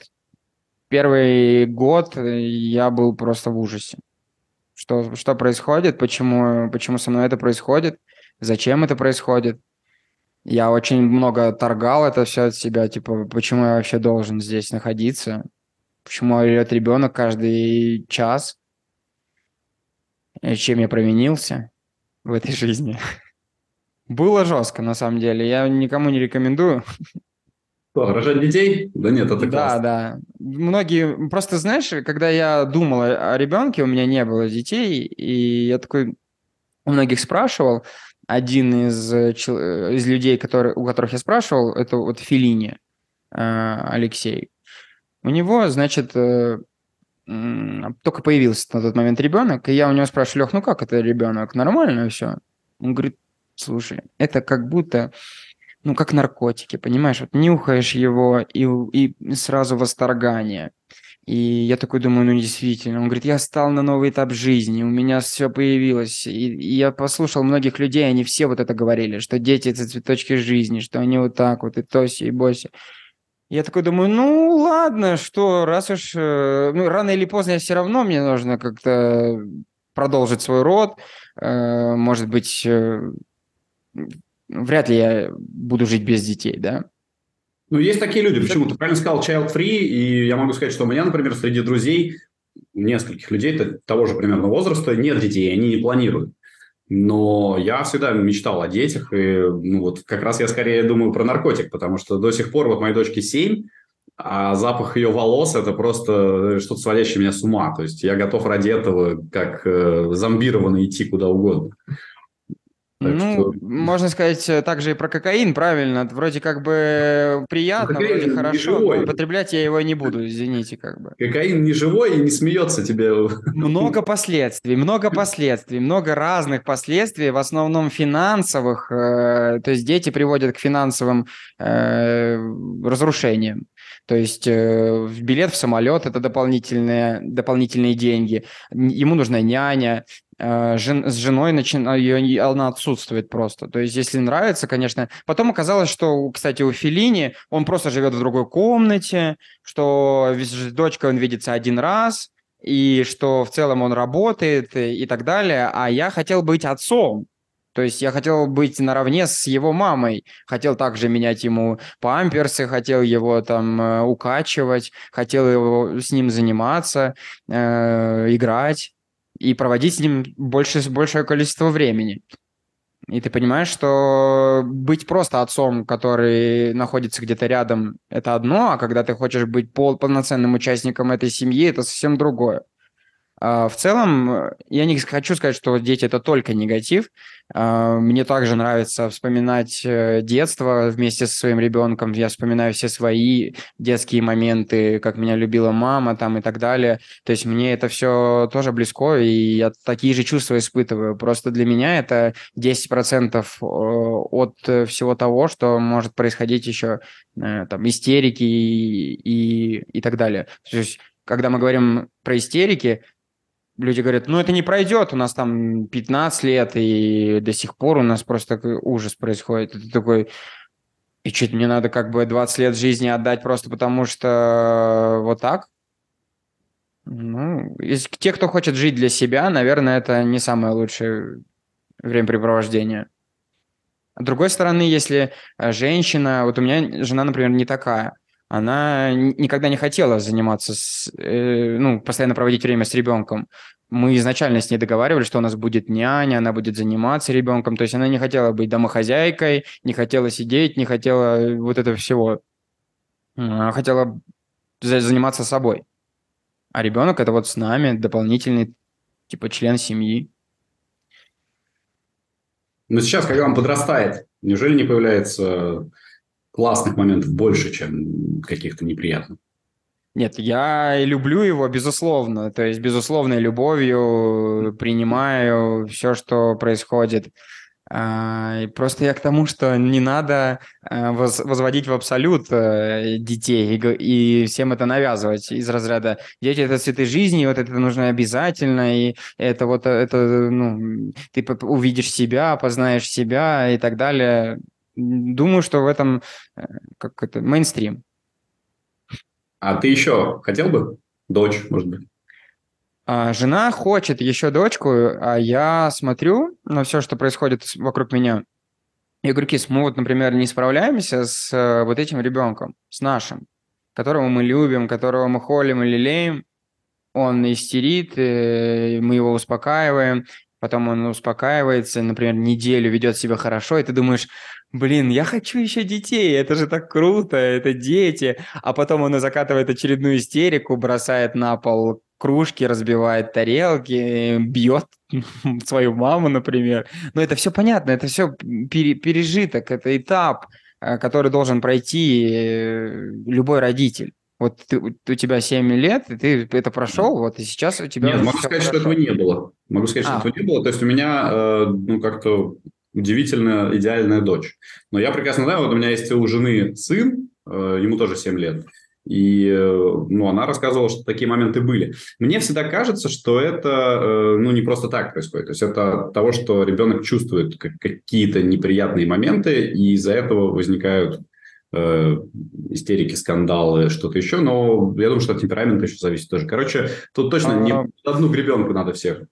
[SPEAKER 3] Первый год я был просто в ужасе. Что, что происходит, почему, почему со мной это происходит, зачем это происходит. Я очень много торгал это все от себя, типа, почему я вообще должен здесь находиться, почему орет ребенок каждый час, чем я провинился в этой жизни. [LAUGHS] Было жестко, на самом деле. Я никому не рекомендую.
[SPEAKER 2] Что, рожать детей? Да нет, это
[SPEAKER 3] классно. Да, да. Многие... Просто, знаешь, когда я думал о ребенке, у меня не было детей, и я такой у многих спрашивал, один из, из людей, который, у которых я спрашивал, это вот Филини э, Алексей. У него, значит, э, только появился на тот момент ребенок, и я у него спрашиваю, Лех, ну как это ребенок? Нормально все? Он говорит, слушай, это как будто ну, как наркотики, понимаешь? Вот нюхаешь его, и, и сразу восторгание. И я такой думаю, ну, действительно. Он говорит, я стал на новый этап жизни, у меня все появилось. И, и я послушал многих людей, они все вот это говорили, что дети – это цветочки жизни, что они вот так вот, и тоси, и боси. Я такой думаю, ну, ладно, что, раз уж... Э, ну, рано или поздно все равно мне нужно как-то продолжить свой род, э, может быть, э, вряд ли я буду жить без детей, да.
[SPEAKER 2] Ну, есть такие люди. Почему? Ты правильно сказал child-free, и я могу сказать, что у меня, например, среди друзей, нескольких людей того же примерно возраста, нет детей, они не планируют. Но я всегда мечтал о детях, и ну, вот как раз я скорее думаю про наркотик, потому что до сих пор вот моей дочке 7, а запах ее волос – это просто что-то сводящее меня с ума. То есть я готов ради этого, как э, зомбированно, идти куда угодно.
[SPEAKER 3] Так ну, что... можно сказать э, также и про кокаин, правильно. Вроде как бы приятно, кокаин вроде хорошо, но употреблять я его не буду, извините, как бы.
[SPEAKER 2] Кокаин не живой и не смеется тебе.
[SPEAKER 3] Много [LAUGHS] последствий, много последствий, много разных последствий, в основном финансовых. Э, то есть дети приводят к финансовым э, разрушениям. То есть э, билет в самолет – это дополнительные, дополнительные деньги. Ему нужна няня, э, жен, с женой начинаю, она отсутствует просто. То есть, если нравится, конечно. Потом оказалось, что, кстати, у Филини он просто живет в другой комнате, что с дочкой он видится один раз, и что в целом он работает и так далее. А я хотел быть отцом. То есть я хотел быть наравне с его мамой, хотел также менять ему памперсы, хотел его там э, укачивать, хотел его, с ним заниматься, э, играть и проводить с ним больше, большее количество времени. И ты понимаешь, что быть просто отцом, который находится где-то рядом, это одно, а когда ты хочешь быть пол полноценным участником этой семьи, это совсем другое. А, в целом, э, я не хочу сказать, что дети – это только негатив. А, мне также нравится вспоминать э, детство вместе со своим ребенком. Я вспоминаю все свои детские моменты, как меня любила мама там и так далее. То есть мне это все тоже близко, и я такие же чувства испытываю. Просто для меня это 10% э, от всего того, что может происходить еще, там, истерики и, и, и так далее. То есть когда мы говорим про истерики, люди говорят, ну это не пройдет, у нас там 15 лет, и до сих пор у нас просто такой ужас происходит. Это такой, и что мне надо как бы 20 лет жизни отдать просто потому, что вот так? Ну, из, те, кто хочет жить для себя, наверное, это не самое лучшее времяпрепровождение. С другой стороны, если э, женщина, вот у меня жена, например, не такая, она никогда не хотела заниматься, с, э, ну, постоянно проводить время с ребенком. Мы изначально с ней договаривались, что у нас будет няня, она будет заниматься ребенком. То есть она не хотела быть домохозяйкой, не хотела сидеть, не хотела вот этого всего. Она хотела заниматься собой. А ребенок это вот с нами, дополнительный, типа, член семьи.
[SPEAKER 2] Но сейчас, когда он подрастает, неужели не появляется классных моментов больше, чем каких-то неприятных.
[SPEAKER 3] Нет, я люблю его, безусловно. То есть, безусловной любовью принимаю все, что происходит. А, просто я к тому, что не надо а, возводить в абсолют э, детей и всем это навязывать из разряда дети это цветы жизни, вот это нужно обязательно, и это вот это ну ты увидишь себя, познаешь себя и так далее. Думаю, что в этом э, как это мейнстрим.
[SPEAKER 2] А ты еще хотел бы дочь, может быть?
[SPEAKER 3] А, жена хочет еще дочку, а я смотрю на все, что происходит вокруг меня. Я говорю, Кис, мы вот, например, не справляемся с э, вот этим ребенком, с нашим, которого мы любим, которого мы холим и лелеем. Он истерит, э, мы его успокаиваем, потом он успокаивается, например, неделю ведет себя хорошо, и ты думаешь, блин, я хочу еще детей, это же так круто, это дети. А потом он закатывает очередную истерику, бросает на пол кружки, разбивает тарелки, бьет [LAUGHS] свою маму, например. Но это все понятно, это все пережиток, это этап, э, который должен пройти э, любой родитель. Вот ты, у тебя 7 лет, и ты это прошел, вот и сейчас у тебя...
[SPEAKER 2] Нет, могу сказать, хорошо. что этого не было. Могу сказать, а. что этого не было. То есть у меня, э, ну, как-то удивительно идеальная дочь. Но я прекрасно знаю, вот у меня есть у жены сын, э, ему тоже 7 лет. И э, ну, она рассказывала, что такие моменты были. Мне всегда кажется, что это э, ну, не просто так происходит. То есть это от того, что ребенок чувствует какие-то неприятные моменты, и из-за этого возникают истерики, скандалы, что-то еще. Но я думаю, что от темперамента еще зависит тоже. Короче, тут точно не а. одну гребенку надо всех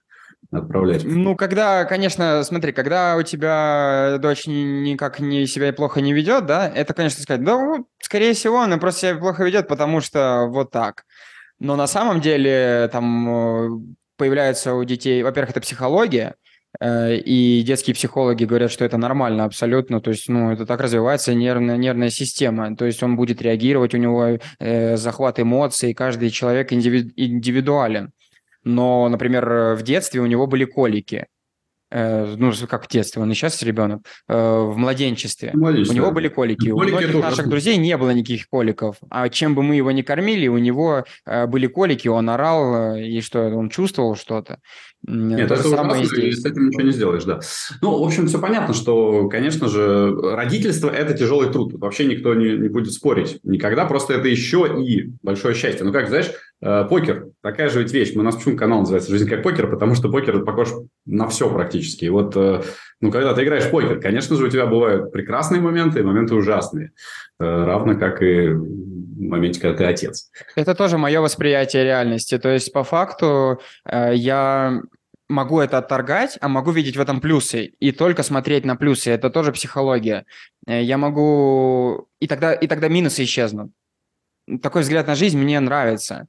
[SPEAKER 2] отправлять?
[SPEAKER 3] Ну, когда, конечно, смотри, когда у тебя дочь никак не себя плохо не ведет, да, это, конечно, сказать, да, скорее всего, она просто себя плохо ведет, потому что вот так. Но на самом деле там э, появляется у детей, во-первых, это психология, э, и детские психологи говорят, что это нормально абсолютно, то есть, ну, это так развивается нервная, нервная система, то есть он будет реагировать, у него э, захват эмоций, каждый человек индивиду, индивидуален но, например, в детстве у него были колики. Э, ну, как в детстве, он и сейчас ребенок, э, в младенчестве. У него были колики. колики у многих наших тоже. друзей не было никаких коликов. А чем бы мы его ни кормили, у него э, были колики, он орал, и что, он чувствовал что-то.
[SPEAKER 2] Нет, это, это самое здесь. с этим ничего не сделаешь, да. Ну, в общем, все понятно, что, конечно же, родительство – это тяжелый труд. Вообще никто не, не будет спорить никогда, просто это еще и большое счастье. Ну, как, знаешь, Э, покер, такая же ведь вещь. У нас почему канал называется «Жизнь как покер», потому что покер похож на все практически. И вот, э, ну, когда ты играешь в покер, конечно же, у тебя бывают прекрасные моменты и моменты ужасные. Э, равно как и в моменте, когда ты отец.
[SPEAKER 3] Это тоже мое восприятие реальности. То есть, по факту, я могу это отторгать, а могу видеть в этом плюсы и только смотреть на плюсы. Это тоже психология. Я могу... И тогда, и тогда минусы исчезнут. Такой взгляд на жизнь мне нравится.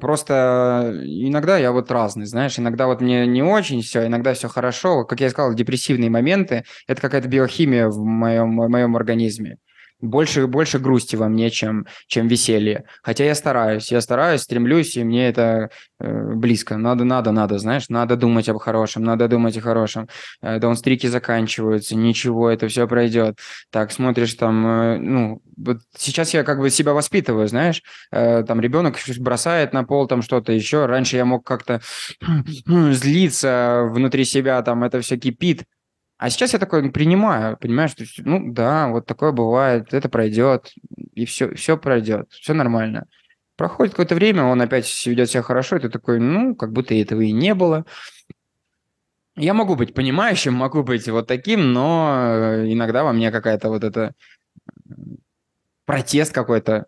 [SPEAKER 3] Просто иногда я вот разный, знаешь, иногда вот мне не очень все, иногда все хорошо. Как я сказал, депрессивные моменты – это какая-то биохимия в моем, в моем организме больше, больше грусти во мне, чем, чем веселье. Хотя я стараюсь, я стараюсь, стремлюсь, и мне это э, близко. Надо, надо, надо, знаешь, надо думать об хорошем, надо думать о хорошем. Э, даунстрики заканчиваются, ничего, это все пройдет. Так, смотришь там, э, ну, вот сейчас я как бы себя воспитываю, знаешь, э, там ребенок бросает на пол там что-то еще. Раньше я мог как-то [CLEARS THROAT] злиться внутри себя, там это все кипит. А сейчас я такой принимаю, понимаешь, что, ну да, вот такое бывает, это пройдет, и все, все пройдет, все нормально. Проходит какое-то время, он опять ведет себя хорошо, и ты такой, ну, как будто этого и не было. Я могу быть понимающим, могу быть вот таким, но иногда во мне какая-то вот эта протест какой-то,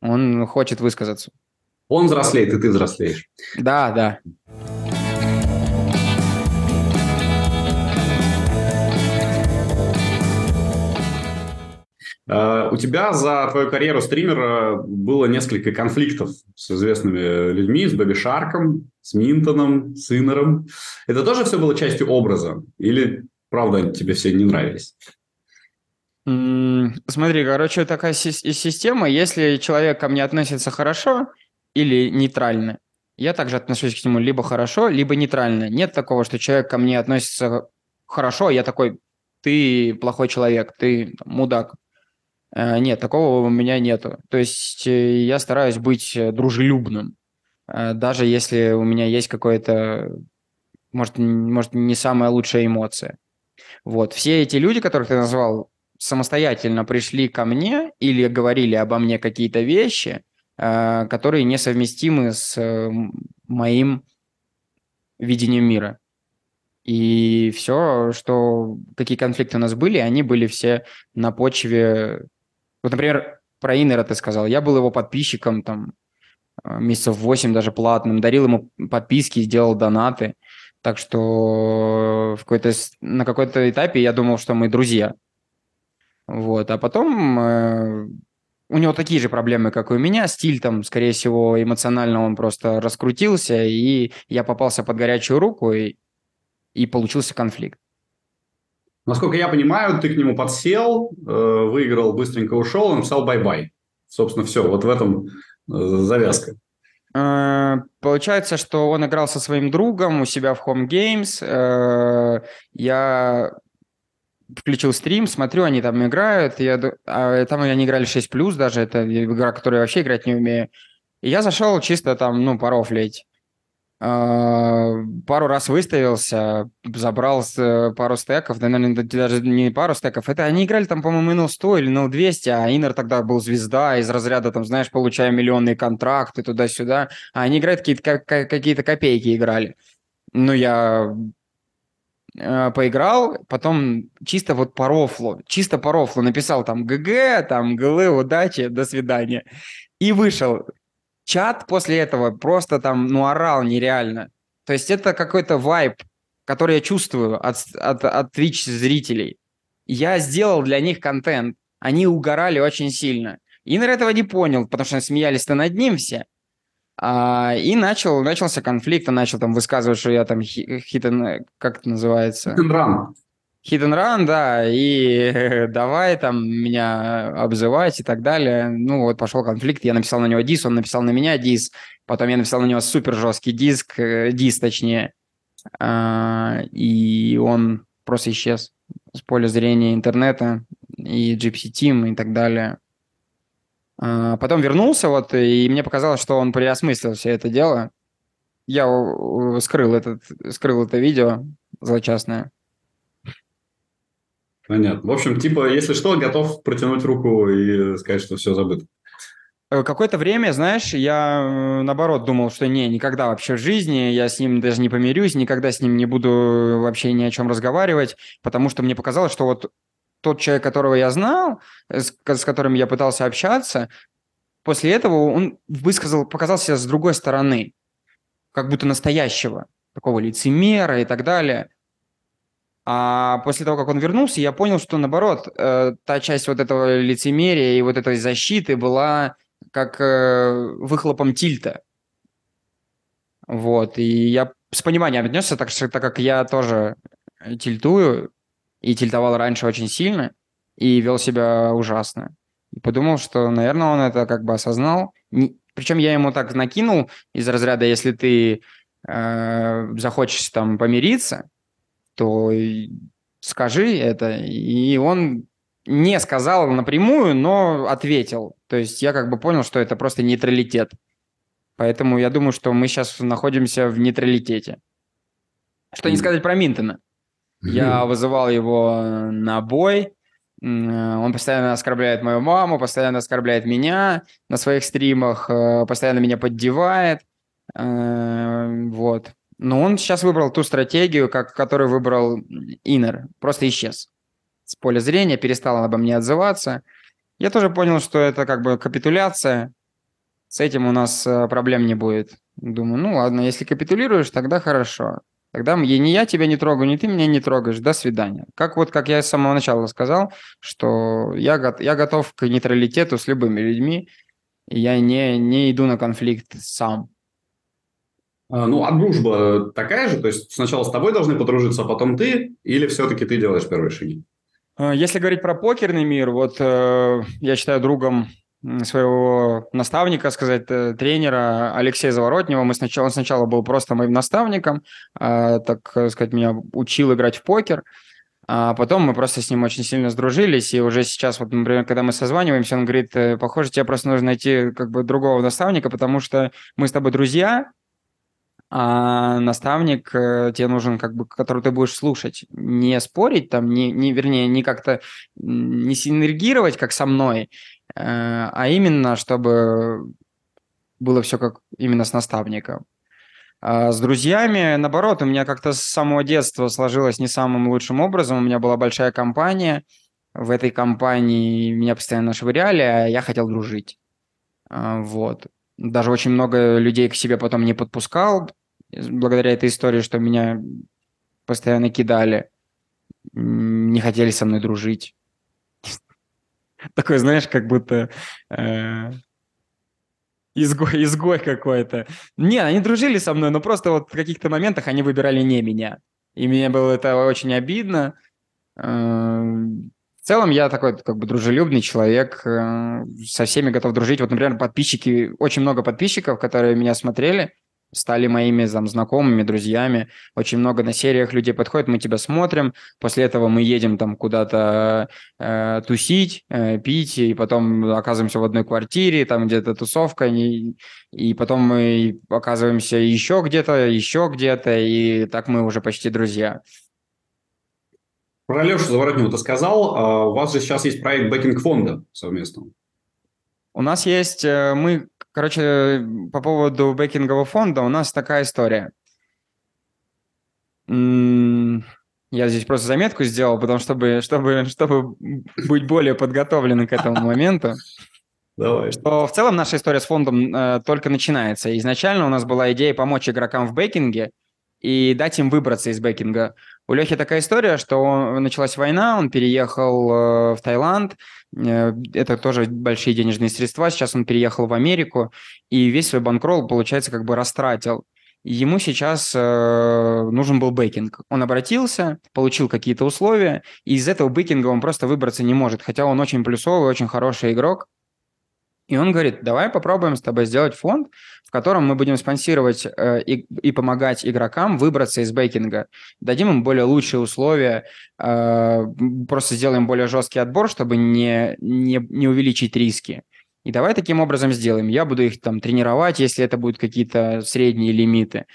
[SPEAKER 3] он хочет высказаться.
[SPEAKER 2] Он взрослеет, и ты взрослеешь.
[SPEAKER 3] Да, да.
[SPEAKER 2] У тебя за твою карьеру стримера было несколько конфликтов с известными людьми, с Бэби Шарком, с Минтоном, с Иннером. Это тоже все было частью образа? Или, правда, тебе все не нравились?
[SPEAKER 3] Смотри, короче, такая система, если человек ко мне относится хорошо или нейтрально, я также отношусь к нему либо хорошо, либо нейтрально. Нет такого, что человек ко мне относится хорошо, а я такой, ты плохой человек, ты мудак. Э, нет, такого у меня нету. То есть э, я стараюсь быть э, дружелюбным, даже если у меня есть какое-то, может, может, не самая лучшая эмоция. Вот. Все эти люди, которых ты назвал, самостоятельно пришли ко мне или говорили обо мне какие-то вещи, которые несовместимы с моим видением мира. И все, что какие конфликты у нас были, они были все на почве вот, например, про Иннера ты сказал. Я был его подписчиком там э, месяцев 8 даже платным, дарил ему подписки, сделал донаты. Так что в какой-то, на какой-то этапе я думал, что мы друзья. Вот. А потом э, у него такие же проблемы, как и у меня. Тильт там, скорее всего, эмоционально он просто раскрутился, и я попался под горячую руку, и, и получился конфликт.
[SPEAKER 2] Насколько я понимаю, ты к нему подсел, э, выиграл, быстренько ушел, написал bye-bye. Собственно, все, вот в этом э, завязка.
[SPEAKER 3] Э, получается, что он играл со своим другом у себя в Home Games. Я включил стрим, смотрю, они там играют. Я, а там они играли 6 даже, это игра, которую я вообще играть не умею. И я зашел чисто там, ну, порофлить. А, пару раз выставился, забрал пару стеков, да, наверное, даже не пару стеков. Это они играли там, по-моему, на 100 или на 200, а Инер тогда был звезда из разряда, там, знаешь, получая миллионные контракты туда-сюда. А они играют какие-то какие-то копейки играли. Ну, я э, поиграл, потом чисто вот по рофлу, чисто по рофлу написал там ГГ, там ГЛ, удачи, до свидания. И вышел чат после этого просто там, ну, орал нереально. То есть это какой-то вайб, который я чувствую от, от, от Twitch зрителей. Я сделал для них контент. Они угорали очень сильно. Инер этого не понял, потому что смеялись-то над ним все. А, и начал, начался конфликт, он начал там высказывать, что я там хитен, как это называется?
[SPEAKER 2] Хитен
[SPEAKER 3] Hit and run, да, и [LAUGHS] давай там меня обзывать и так далее. Ну вот пошел конфликт, я написал на него дис, он написал на меня дис, потом я написал на него супер жесткий диск, э, дис точнее, а, и он просто исчез с поля зрения интернета и Gypsy Team и так далее. А, потом вернулся вот, и мне показалось, что он переосмыслил все это дело. Я скрыл, этот, скрыл это видео злочастное.
[SPEAKER 2] Понятно. В общем, типа, если что, готов протянуть руку и сказать, что все забыто.
[SPEAKER 3] Э, какое-то время, знаешь, я э, наоборот думал, что не, никогда вообще в жизни я с ним даже не помирюсь, никогда с ним не буду вообще ни о чем разговаривать, потому что мне показалось, что вот тот человек, которого я знал, с, с которым я пытался общаться, после этого он высказал, показался с другой стороны, как будто настоящего, такого лицемера и так далее. А после того, как он вернулся, я понял, что наоборот, э, та часть вот этого лицемерия и вот этой защиты была как э, выхлопом тильта. Вот, и я с пониманием отнесся, так, что, так как я тоже тильтую, и тильтовал раньше очень сильно, и вел себя ужасно. И подумал, что, наверное, он это как бы осознал. Причем я ему так накинул из разряда, если ты э, захочешь там помириться, то скажи это. И он не сказал напрямую, но ответил. То есть я как бы понял, что это просто нейтралитет. Поэтому я думаю, что мы сейчас находимся в нейтралитете. Что не сказать про Минтона. Я вызывал его на бой. Он постоянно оскорбляет мою маму, постоянно оскорбляет меня на своих стримах, э, постоянно меня поддевает. Э, вот. Но он сейчас выбрал ту стратегию, как, которую выбрал Инер. Просто исчез с поля зрения, перестал обо мне отзываться. Я тоже понял, что это как бы капитуляция. С этим у нас э, проблем не будет. Думаю, ну ладно, если капитулируешь, тогда хорошо. Тогда ни я тебя не трогаю, ни ты меня не трогаешь. До свидания. Как вот, как я с самого начала сказал, что я, я готов к нейтралитету с любыми людьми, и я не, не иду на конфликт сам.
[SPEAKER 2] А, ну, а дружба такая же? То есть сначала с тобой должны подружиться, а потом ты? Или все-таки ты делаешь первые шаги?
[SPEAKER 3] А, если говорить про покерный мир, вот э, я считаю другом своего наставника, сказать, э, тренера Алексея Заворотнева. Мы сначала, он сначала был просто моим наставником, э, так сказать, меня учил играть в покер. А потом мы просто с ним очень сильно сдружились, и уже сейчас, вот, например, когда мы созваниваемся, он говорит, «Э, похоже, тебе просто нужно найти как бы другого наставника, потому что мы с тобой друзья, а наставник э, тебе нужен, как бы, который ты будешь слушать, не спорить там, не, не вернее, не как-то не синергировать, как со мной, э, а именно, чтобы было все как именно с наставником. А с друзьями, наоборот, у меня как-то с самого детства сложилось не самым лучшим образом. У меня была большая компания. В этой компании меня постоянно швыряли, а я хотел дружить. А, вот. Даже очень много людей к себе потом не подпускал, благодаря этой истории, что меня постоянно кидали, не хотели со мной дружить. [LAUGHS] Такой, знаешь, как будто э, изгой, изгой какой-то. Не, они дружили со мной, но просто вот в каких-то моментах они выбирали не меня. И мне было это очень обидно. Э, в целом я такой как бы дружелюбный человек, э, со всеми готов дружить. Вот, например, подписчики, очень много подписчиков, которые меня смотрели, стали моими там, знакомыми, друзьями. Очень много на сериях людей подходит, мы тебя смотрим, после этого мы едем там куда-то э, тусить, э, пить, и потом оказываемся в одной квартире, там где-то тусовка, и, и потом мы оказываемся еще где-то, еще где-то, и так мы уже почти друзья.
[SPEAKER 2] Про Лешу Заворотнева ты сказал, а у вас же сейчас есть проект бэкинг фонда совместно.
[SPEAKER 3] У нас есть, э, мы Короче, по поводу бэкингового фонда у нас такая история. Я здесь просто заметку сделал, потому чтобы, чтобы, чтобы быть более подготовленным к этому моменту.
[SPEAKER 2] Давай.
[SPEAKER 3] Что в целом наша история с фондом э, только начинается. Изначально у нас была идея помочь игрокам в бэкинге и дать им выбраться из бэкинга. У Лехи такая история, что началась война, он переехал э, в Таиланд, это тоже большие денежные средства. Сейчас он переехал в Америку и весь свой банкролл, получается, как бы растратил. Ему сейчас э, нужен был backing. Он обратился, получил какие-то условия, и из этого backing а он просто выбраться не может, хотя он очень плюсовый, очень хороший игрок. И он говорит, давай попробуем с тобой сделать фонд, в котором мы будем спонсировать э, и, и помогать игрокам выбраться из backing а. Дадим им более лучшие условия, э, просто сделаем более жесткий отбор, чтобы не, не, не увеличить риски. И давай таким образом сделаем. Я буду их там тренировать, если это будут какие-то средние лимиты.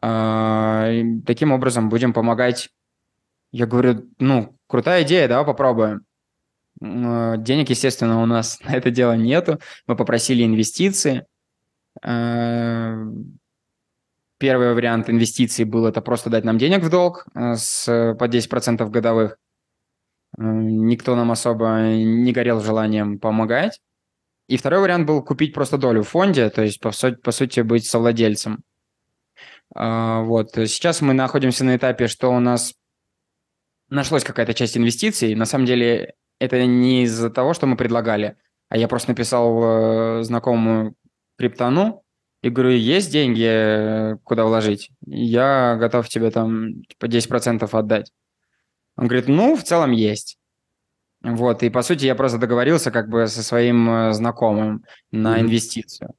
[SPEAKER 3] Э, таким образом будем помогать. Я говорю, ну, крутая идея, давай попробуем. Э, денег, естественно, у нас [LAUGHS] на это дело нету. Мы попросили инвестиции. Э, первый вариант инвестиций был это просто дать нам денег в долг э, с, по 10% годовых. Никто нам особо не горел желанием помогать. И второй вариант был купить просто долю в фонде, то есть, по, сути, по сути быть совладельцем. Вот. Сейчас мы находимся на этапе, что у нас нашлась какая-то часть инвестиций. На самом деле это не из-за того, что мы предлагали, а я просто написал э, знакомому криптону И говорю, есть деньги, э, куда вложить? Я готов тебе там типа 10% отдать. Он говорит, ну, в целом есть. Вот, и по сути я просто договорился как бы со своим э, знакомым на mm-hmm. инвестицию.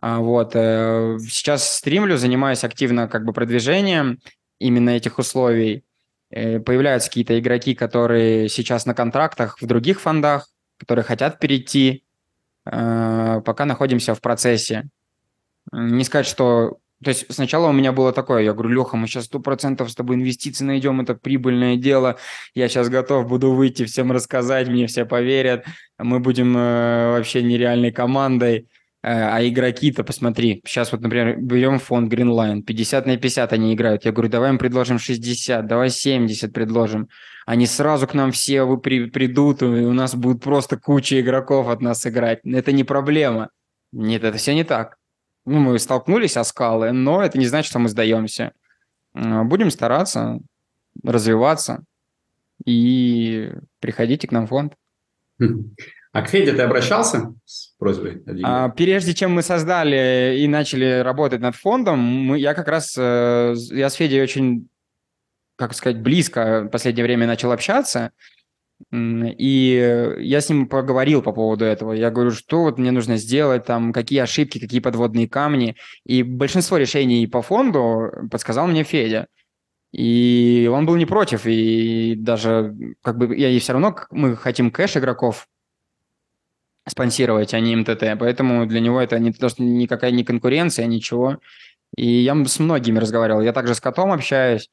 [SPEAKER 3] А вот, сейчас стримлю, занимаюсь активно как бы продвижением именно этих условий. Появляются какие-то игроки, которые сейчас на контрактах в других фондах, которые хотят перейти. Пока находимся в процессе. Не сказать, что... То есть сначала у меня было такое, я говорю, Леха, мы сейчас сто процентов с тобой инвестиции найдем, это прибыльное дело, я сейчас готов буду выйти, всем рассказать, мне все поверят, мы будем э, вообще нереальной командой. Э, а игроки-то, посмотри, сейчас вот, например, берем фонд Greenline, 50 на 50 они играют. Я говорю, давай им предложим 60, давай 70 предложим. Они сразу к нам все вы при, придут, и у нас будет просто куча игроков от нас играть. Это не проблема. Нет, это все не так ну, мы столкнулись о скалы, но это не значит, что мы сдаемся. А, будем стараться развиваться и приходите к нам в фонд.
[SPEAKER 2] А к Феде ты обращался с просьбой?
[SPEAKER 3] А, прежде чем мы создали и начали работать над фондом, мы, я как раз, э, я с Федей очень, как сказать, близко в последнее время начал общаться. И я с ним поговорил по поводу этого. Я говорю, что вот мне нужно сделать, там, какие ошибки, какие подводные камни. И большинство решений по фонду подсказал мне Федя. И он был не против, и даже как бы я и все равно мы хотим кэш игроков спонсировать, а не МТТ, поэтому для него это не то, что никакая не конкуренция, ничего. И я с многими разговаривал. Я также с котом общаюсь,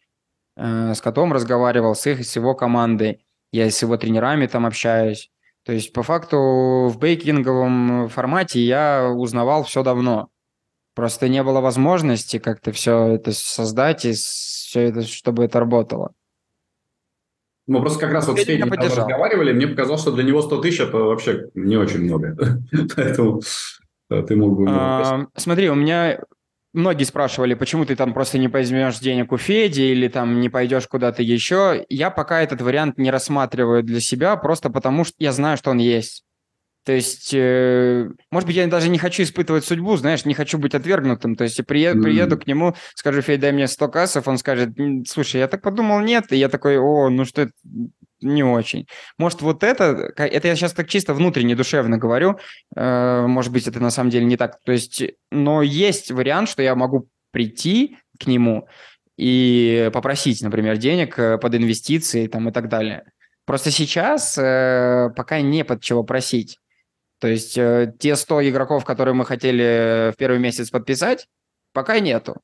[SPEAKER 3] э, с котом разговаривал, с их, с его командой я с его тренерами там общаюсь. То есть, по факту, в бейкинговом формате я узнавал все давно. Просто не было возможности как-то все это создать и все это, чтобы это работало.
[SPEAKER 2] Мы просто как раз вот с Федей разговаривали, мне показалось, что для него 100 тысяч это вообще не очень много. [LAUGHS] Поэтому э, ты мог бы...
[SPEAKER 3] А, смотри, у меня Многие спрашивали, почему ты там просто не возьмешь денег у Феди или там не пойдешь куда-то еще. Я пока этот вариант не рассматриваю для себя, просто потому что я знаю, что он есть. То есть, э, может быть, я даже не хочу испытывать судьбу, знаешь, не хочу быть отвергнутым. То есть, приеду, mm. приеду к нему, скажу, Федя, дай мне 100 кассов, он скажет, слушай, я так подумал, нет. И я такой, о, ну что это, не очень. Может, вот это, это я сейчас так чисто внутренне, душевно говорю, э, может быть, это на самом деле не так. То есть, но есть вариант, что я могу прийти к нему и попросить, например, денег э, под инвестиции там, и так далее. Просто сейчас э, пока не под чего просить. То есть э, те 100 игроков, которые мы хотели в первый месяц подписать, пока нету.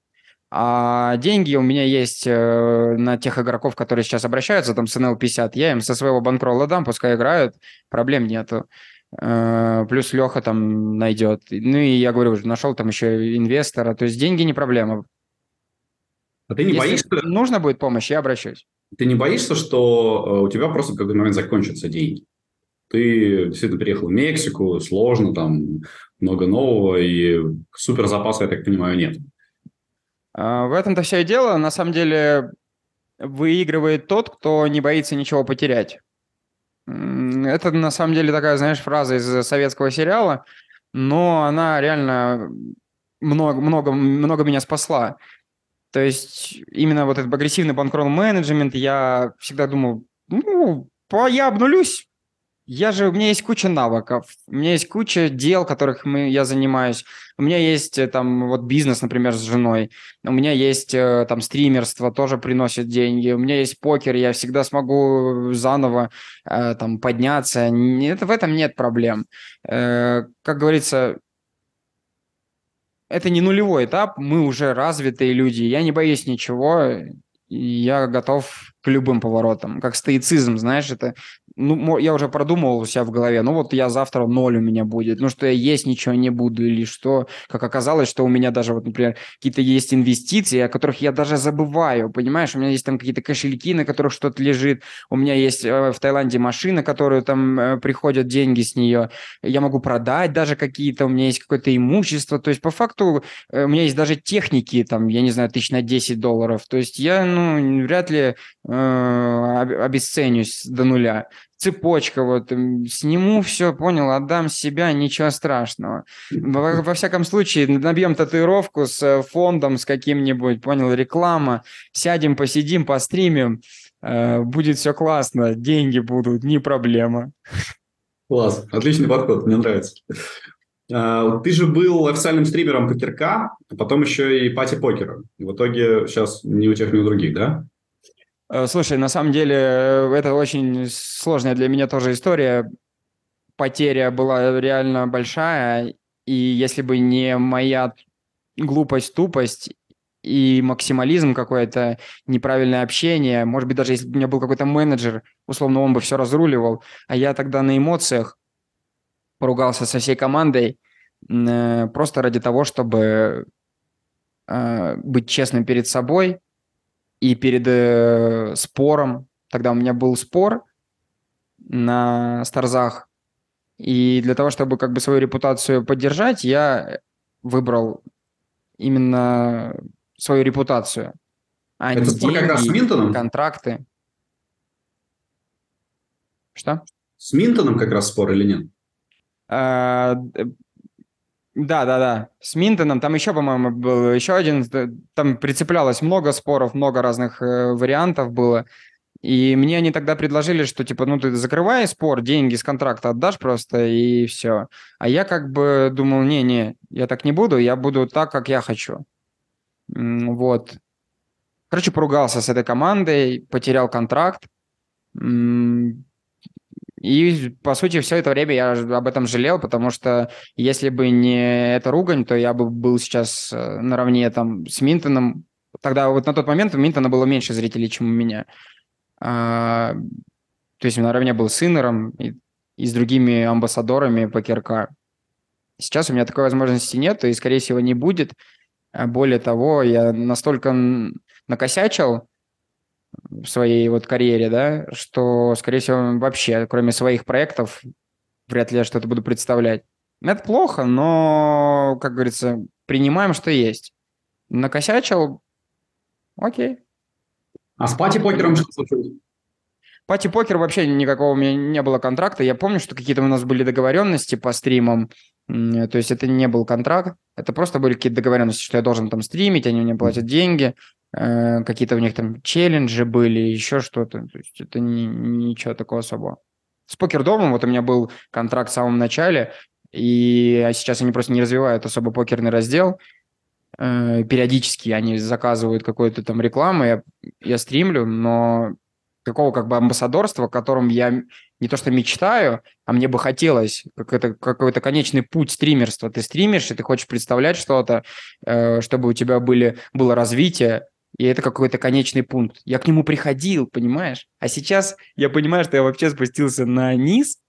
[SPEAKER 3] А деньги у меня есть э, на тех игроков, которые сейчас обращаются, там с NL50. Я им со своего банкролла дам, пускай играют, проблем нету. Э, плюс Леха там найдет. Ну и я говорю, нашел там еще инвестора. То есть деньги не проблема.
[SPEAKER 2] А ты не Если боишься?
[SPEAKER 3] Нужно будет помощь, я обращусь.
[SPEAKER 2] Ты не боишься, что у тебя просто в какой-то момент закончатся деньги? Ты действительно переехал в Мексику, сложно, там много нового, и супер запаса, я так понимаю, нет.
[SPEAKER 3] А, в этом-то все и дело. На самом деле выигрывает тот, кто не боится ничего потерять. Это на самом деле такая, знаешь, фраза из советского сериала, но она реально много, много, много меня спасла. То есть именно вот этот агрессивный банкролл менеджмент, я всегда думал, ну, я обнулюсь, я же, у меня есть куча навыков, у меня есть куча дел, которых мы, я занимаюсь. У меня есть э, там вот бизнес, например, с женой. У меня есть э, там стримерство, тоже приносит деньги. У меня есть покер, я всегда смогу заново э, там подняться. Нет, в этом нет проблем. Как говорится, это не нулевой этап, мы уже развитые люди. Я не боюсь ничего, я готов к любым поворотам. Как стоицизм, знаешь, это ну, я уже продумывал у себя в голове, ну вот я завтра ноль у меня будет, ну что я есть ничего не буду или что, как оказалось, что у меня даже вот, например, какие-то есть инвестиции, о которых я даже забываю, понимаешь, у меня есть там какие-то кошельки, на которых что-то лежит, у меня есть э, в Таиланде машина, которую там э, приходят деньги с нее, я могу продать даже какие-то, у меня есть какое-то имущество, то есть по факту э, у меня есть даже техники, там, я не знаю, тысяч на 10 долларов, то есть я, ну, вряд ли э, обесценюсь до нуля. Цепочка, вот, сниму все, понял, отдам себя, ничего страшного. Во, во всяком случае, набьем татуировку с э, фондом, с каким-нибудь, понял, реклама, сядем, посидим, постримим, э, будет все классно, деньги будут, не проблема.
[SPEAKER 2] Класс, отличный подход, мне нравится. А, ты же был официальным стримером покерка, а потом еще и пати покера. В итоге сейчас ни у тех, ни у других, да?
[SPEAKER 3] Э, слушай, на самом деле э, это очень сложная для меня тоже история. Потеря была реально большая, и если бы не моя глупость, тупость и максимализм какой-то, неправильное общение, может быть, даже если бы у меня был какой-то менеджер, условно, он бы все разруливал, а я тогда на эмоциях поругался со всей командой э, просто ради того, чтобы быть честным перед собой – и перед э, спором, тогда у меня был спор на Старзах, и для того, чтобы как бы свою репутацию поддержать, я выбрал именно свою репутацию,
[SPEAKER 2] а Это не спор деньги, как раз с Минтоном?
[SPEAKER 3] контракты. Что?
[SPEAKER 2] С Минтоном как раз спор или нет?
[SPEAKER 3] А, да, да, да. С Минтоном там еще, по-моему, был еще один. Там прицеплялось много споров, много разных э, вариантов было. И мне они тогда предложили, что типа, ну ты закрывай спор, деньги с контракта отдашь просто и все. А я как бы думал, не-не, я так не буду, я буду так, как я хочу. Вот. Короче, поругался с этой командой, потерял контракт. И, по сути, все это время я об этом жалел, потому что если бы не эта ругань, то я бы был сейчас э, наравне там с Минтоном. Тогда вот на тот момент у Минтона было меньше зрителей, чем у меня. А, то есть наравне был с Иннером и, и с другими амбассадорами покерка. Сейчас у меня такой возможности нет, и, скорее всего, не будет. Более того, я настолько накосячил, в своей вот карьере, да, что, скорее всего, вообще, кроме своих проектов, вряд ли я что-то буду представлять. Это плохо, но, как говорится, принимаем, что есть. Накосячил, окей.
[SPEAKER 2] А с пати-покером что случилось?
[SPEAKER 3] Пати-покер вообще никакого у меня не было контракта. Я помню, что какие-то у нас были договоренности по стримам. То есть это не был контракт. Это просто были какие-то договоренности, что я должен там стримить, они мне платят деньги. Э, какие-то у них там челленджи были, еще что-то. То есть это не, ничего такого особого. С покердомом вот у меня был контракт в самом начале, и а сейчас они просто не развивают особо покерный раздел. Э, периодически они заказывают какую-то там рекламу, я, я стримлю, но какого как бы амбассадорства, которым я не то что мечтаю, а мне бы хотелось как это, какой-то конечный путь стримерства. Ты стримишь, и ты хочешь представлять что-то, э, чтобы у тебя были, было развитие, и это какой-то конечный пункт. Я к нему приходил, понимаешь? А сейчас я понимаю, что я вообще спустился на низ,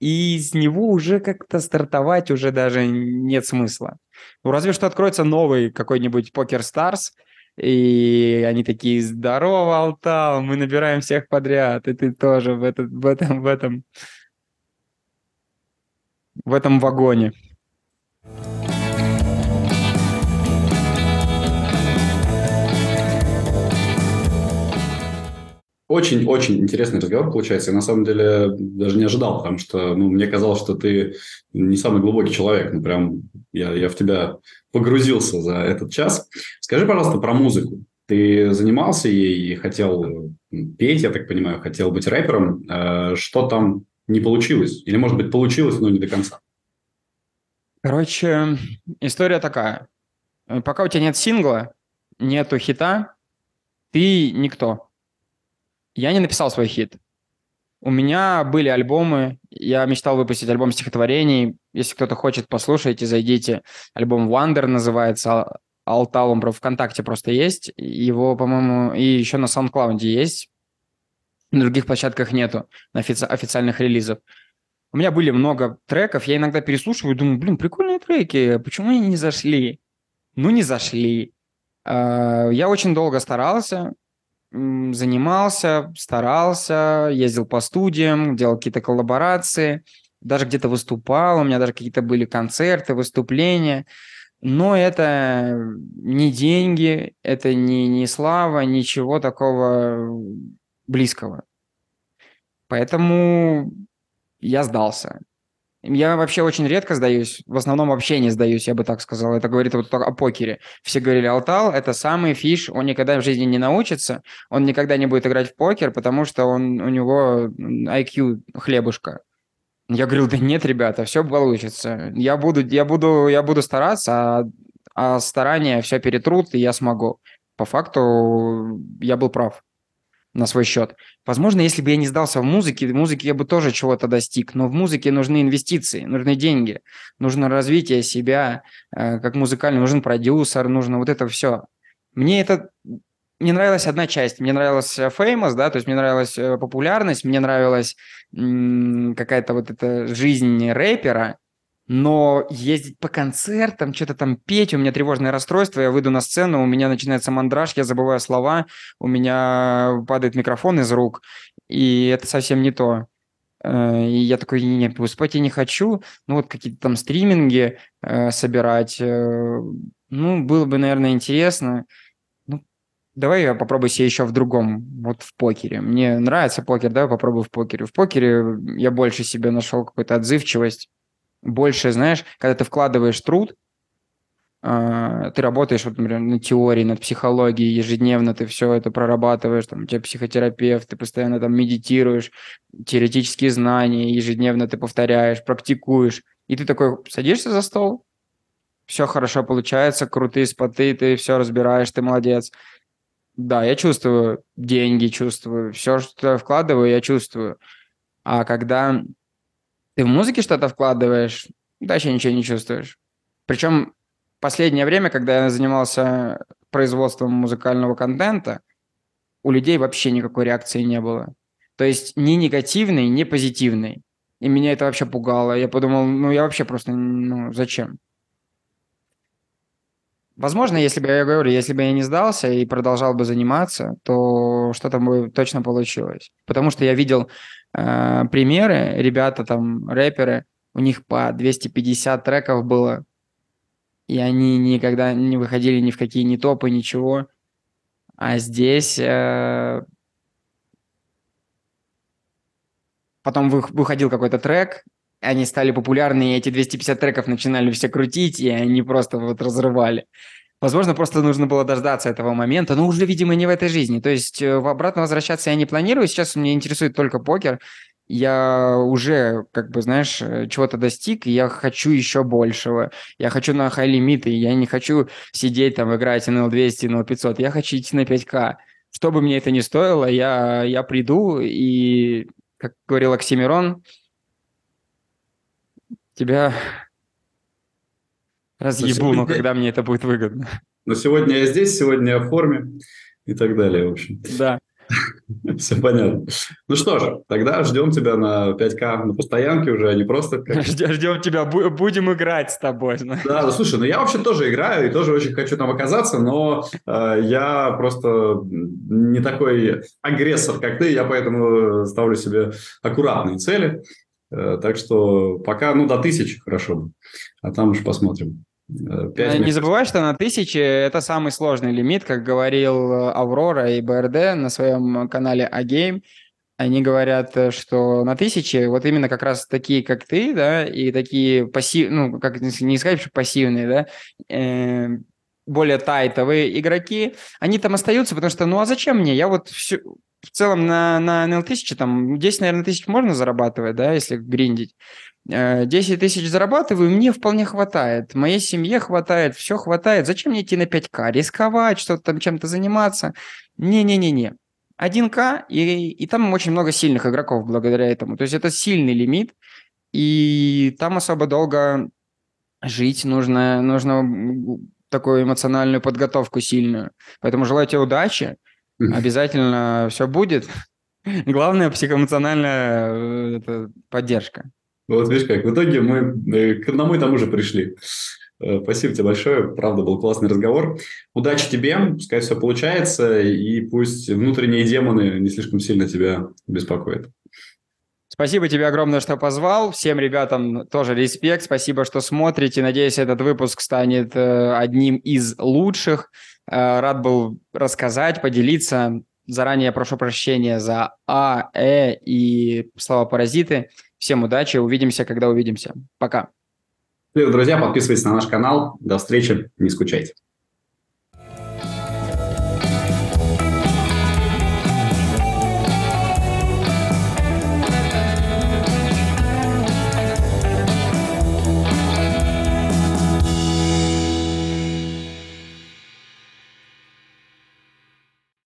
[SPEAKER 3] и с него уже как-то стартовать уже даже нет смысла. Ну, разве что откроется новый какой-нибудь Poker Stars, и они такие, здорово, Алтал, мы набираем всех подряд, и ты тоже в, этот, в этом, в этом, в этом вагоне.
[SPEAKER 2] Очень-очень интересный разговор получается. Я на самом деле даже не ожидал, потому что ну, мне казалось, что ты не самый глубокий человек. Ну, прям я, я в тебя погрузился за этот час. Скажи, пожалуйста, про музыку. Ты занимался ей и хотел петь, я так понимаю, хотел быть рэпером. Э, что там не получилось? Или, может быть, получилось, но не до конца?
[SPEAKER 3] Короче, история такая. Пока у тебя нет сингла, нету хита, ты никто. Я не написал свой хит. У меня были альбомы, я мечтал выпустить альбом стихотворений. Если кто-то хочет, послушайте, зайдите. Альбом Wonder называется, Алтал, он ВКонтакте просто есть. Его, по-моему, и еще на SoundCloud есть. На других площадках нету, на офици- официальных релизов. У меня были много треков, я иногда переслушиваю, думаю, блин, прикольные треки, почему они не зашли? Ну, не зашли. А, я очень долго старался, занимался, старался, ездил по студиям, делал какие-то коллаборации, даже где-то выступал, у меня даже какие-то были концерты, выступления. Но это не деньги, это не, не слава, ничего такого близкого. Поэтому я сдался. Я вообще очень редко сдаюсь, в основном вообще не сдаюсь, я бы так сказал. Это говорит вот о покере. Все говорили, Алтал – это самый фиш, он никогда в жизни не научится, он никогда не будет играть в покер, потому что он, у него IQ хлебушка. Я говорил, да нет, ребята, все получится. Я буду, я буду, я буду стараться, а, а старания все перетрут, и я смогу. По факту я был прав на свой счет. Возможно, если бы я не сдался в музыке, в музыке я бы тоже чего-то достиг, но в музыке нужны инвестиции, нужны деньги, нужно развитие себя э, как музыкальный, нужен продюсер, нужно вот это все. Мне это мне нравилась одна часть. Мне нравилась famous, да, то есть мне нравилась э, популярность, мне нравилась какая-то вот эта жизнь рэпера, но ездить по концертам, что-то там петь, у меня тревожное расстройство, я выйду на сцену, у меня начинается мандраж, я забываю слова, у меня падает микрофон из рук, и это совсем не то. Э, и я такой, нет, спать я не хочу, ну вот какие-то там стриминги э, собирать, э, ну, было бы, наверное, интересно. Ну, давай я попробую себе еще в другом, вот в покере. Мне нравится покер, давай попробую в покере. В покере я больше себе нашел какую-то отзывчивость, больше, знаешь, когда ты вкладываешь труд, а, ты работаешь, вот, например, на теории, над психологией, ежедневно ты все это прорабатываешь, там, у тебя психотерапевт, ты постоянно там медитируешь, теоретические знания, ежедневно ты повторяешь, практикуешь, и ты такой садишься за стол, все хорошо получается, крутые споты, ты все разбираешь, ты молодец. Да, я чувствую деньги, чувствую, все, что вкладываю, я чувствую. А когда ты в музыке что-то вкладываешь, дальше ничего не чувствуешь. Причем последнее время, когда я занимался производством музыкального контента, у людей вообще никакой реакции не было. То есть ни негативной, ни позитивной. И меня это вообще пугало. Я подумал, ну я вообще просто, ну зачем? Возможно, если бы, я говорю, если бы я не сдался и продолжал бы заниматься, то что-то бы точно получилось. Потому что я видел э, примеры, ребята там, рэперы, у них по 250 треков было, и они никогда не выходили ни в какие ни топы, ничего. А здесь э, потом выходил какой-то трек, они стали популярны, и эти 250 треков начинали все крутить, и они просто вот разрывали. Возможно, просто нужно было дождаться этого момента, но уже, видимо, не в этой жизни. То есть э, в обратно возвращаться я не планирую. Сейчас меня интересует только покер. Я уже, как бы, знаешь, э, чего-то достиг, и я хочу еще большего. Я хочу на хай-лимиты, я не хочу сидеть там, играть NL200, NL500. Я хочу идти на 5К. Что бы мне это ни стоило, я, я приду, и, как говорил Оксимирон, тебя Разъебу, но когда мне это будет выгодно.
[SPEAKER 2] Но сегодня я здесь, сегодня я в форме и так далее, в общем.
[SPEAKER 3] Да. [LAUGHS]
[SPEAKER 2] Все понятно. Ну что ж, тогда ждем тебя на 5К на постоянке уже, а не просто...
[SPEAKER 3] Как... [LAUGHS] Ждем тебя, будем играть с тобой.
[SPEAKER 2] Да, ну слушай, ну я вообще тоже играю и тоже очень хочу там оказаться, но э, я просто не такой агрессор, как ты, я поэтому ставлю себе аккуратные цели. Э, так что пока, ну, до тысячи хорошо, а там уж посмотрим.
[SPEAKER 3] 5 э, не забывай, что на тысячи это самый сложный лимит, как говорил э, Аврора и БРД на своем канале Агейм. Они говорят, э, что на тысячи вот именно как раз такие, как ты, да, и такие пассив, ну, как не сказать, что пассивные, да, э, более тайтовые игроки, они там остаются, потому что, ну а зачем мне? Я вот всю, в целом на, на NL1000 там 10, наверное, тысяч можно зарабатывать, да, если гриндить. 10 э, тысяч зарабатываю, мне вполне хватает. Моей семье хватает, все хватает. Зачем мне идти на 5К? Рисковать, что-то там чем-то заниматься? Не-не-не-не. 1К, и, и там очень много сильных игроков благодаря этому. То есть это сильный лимит, и там особо долго жить нужно, нужно такую эмоциональную подготовку сильную. Поэтому желаю тебе удачи, обязательно все будет. [LAUGHS] Главное психоэмоциональная э, поддержка.
[SPEAKER 2] Вот видишь как, в итоге мы э, к одному и тому же пришли. Э, спасибо тебе большое, правда, был классный разговор. Удачи тебе, пускай все получается, и пусть внутренние демоны не слишком сильно тебя беспокоят.
[SPEAKER 3] Спасибо тебе огромное, что позвал. Всем ребятам тоже респект. Спасибо, что смотрите. Надеюсь, этот выпуск станет э, одним из лучших. Рад был рассказать, поделиться. Заранее прошу прощения за А, Э и слова паразиты. Всем удачи, увидимся, когда увидимся. Пока.
[SPEAKER 2] Привет, друзья, подписывайтесь на наш канал. До встречи, не скучайте.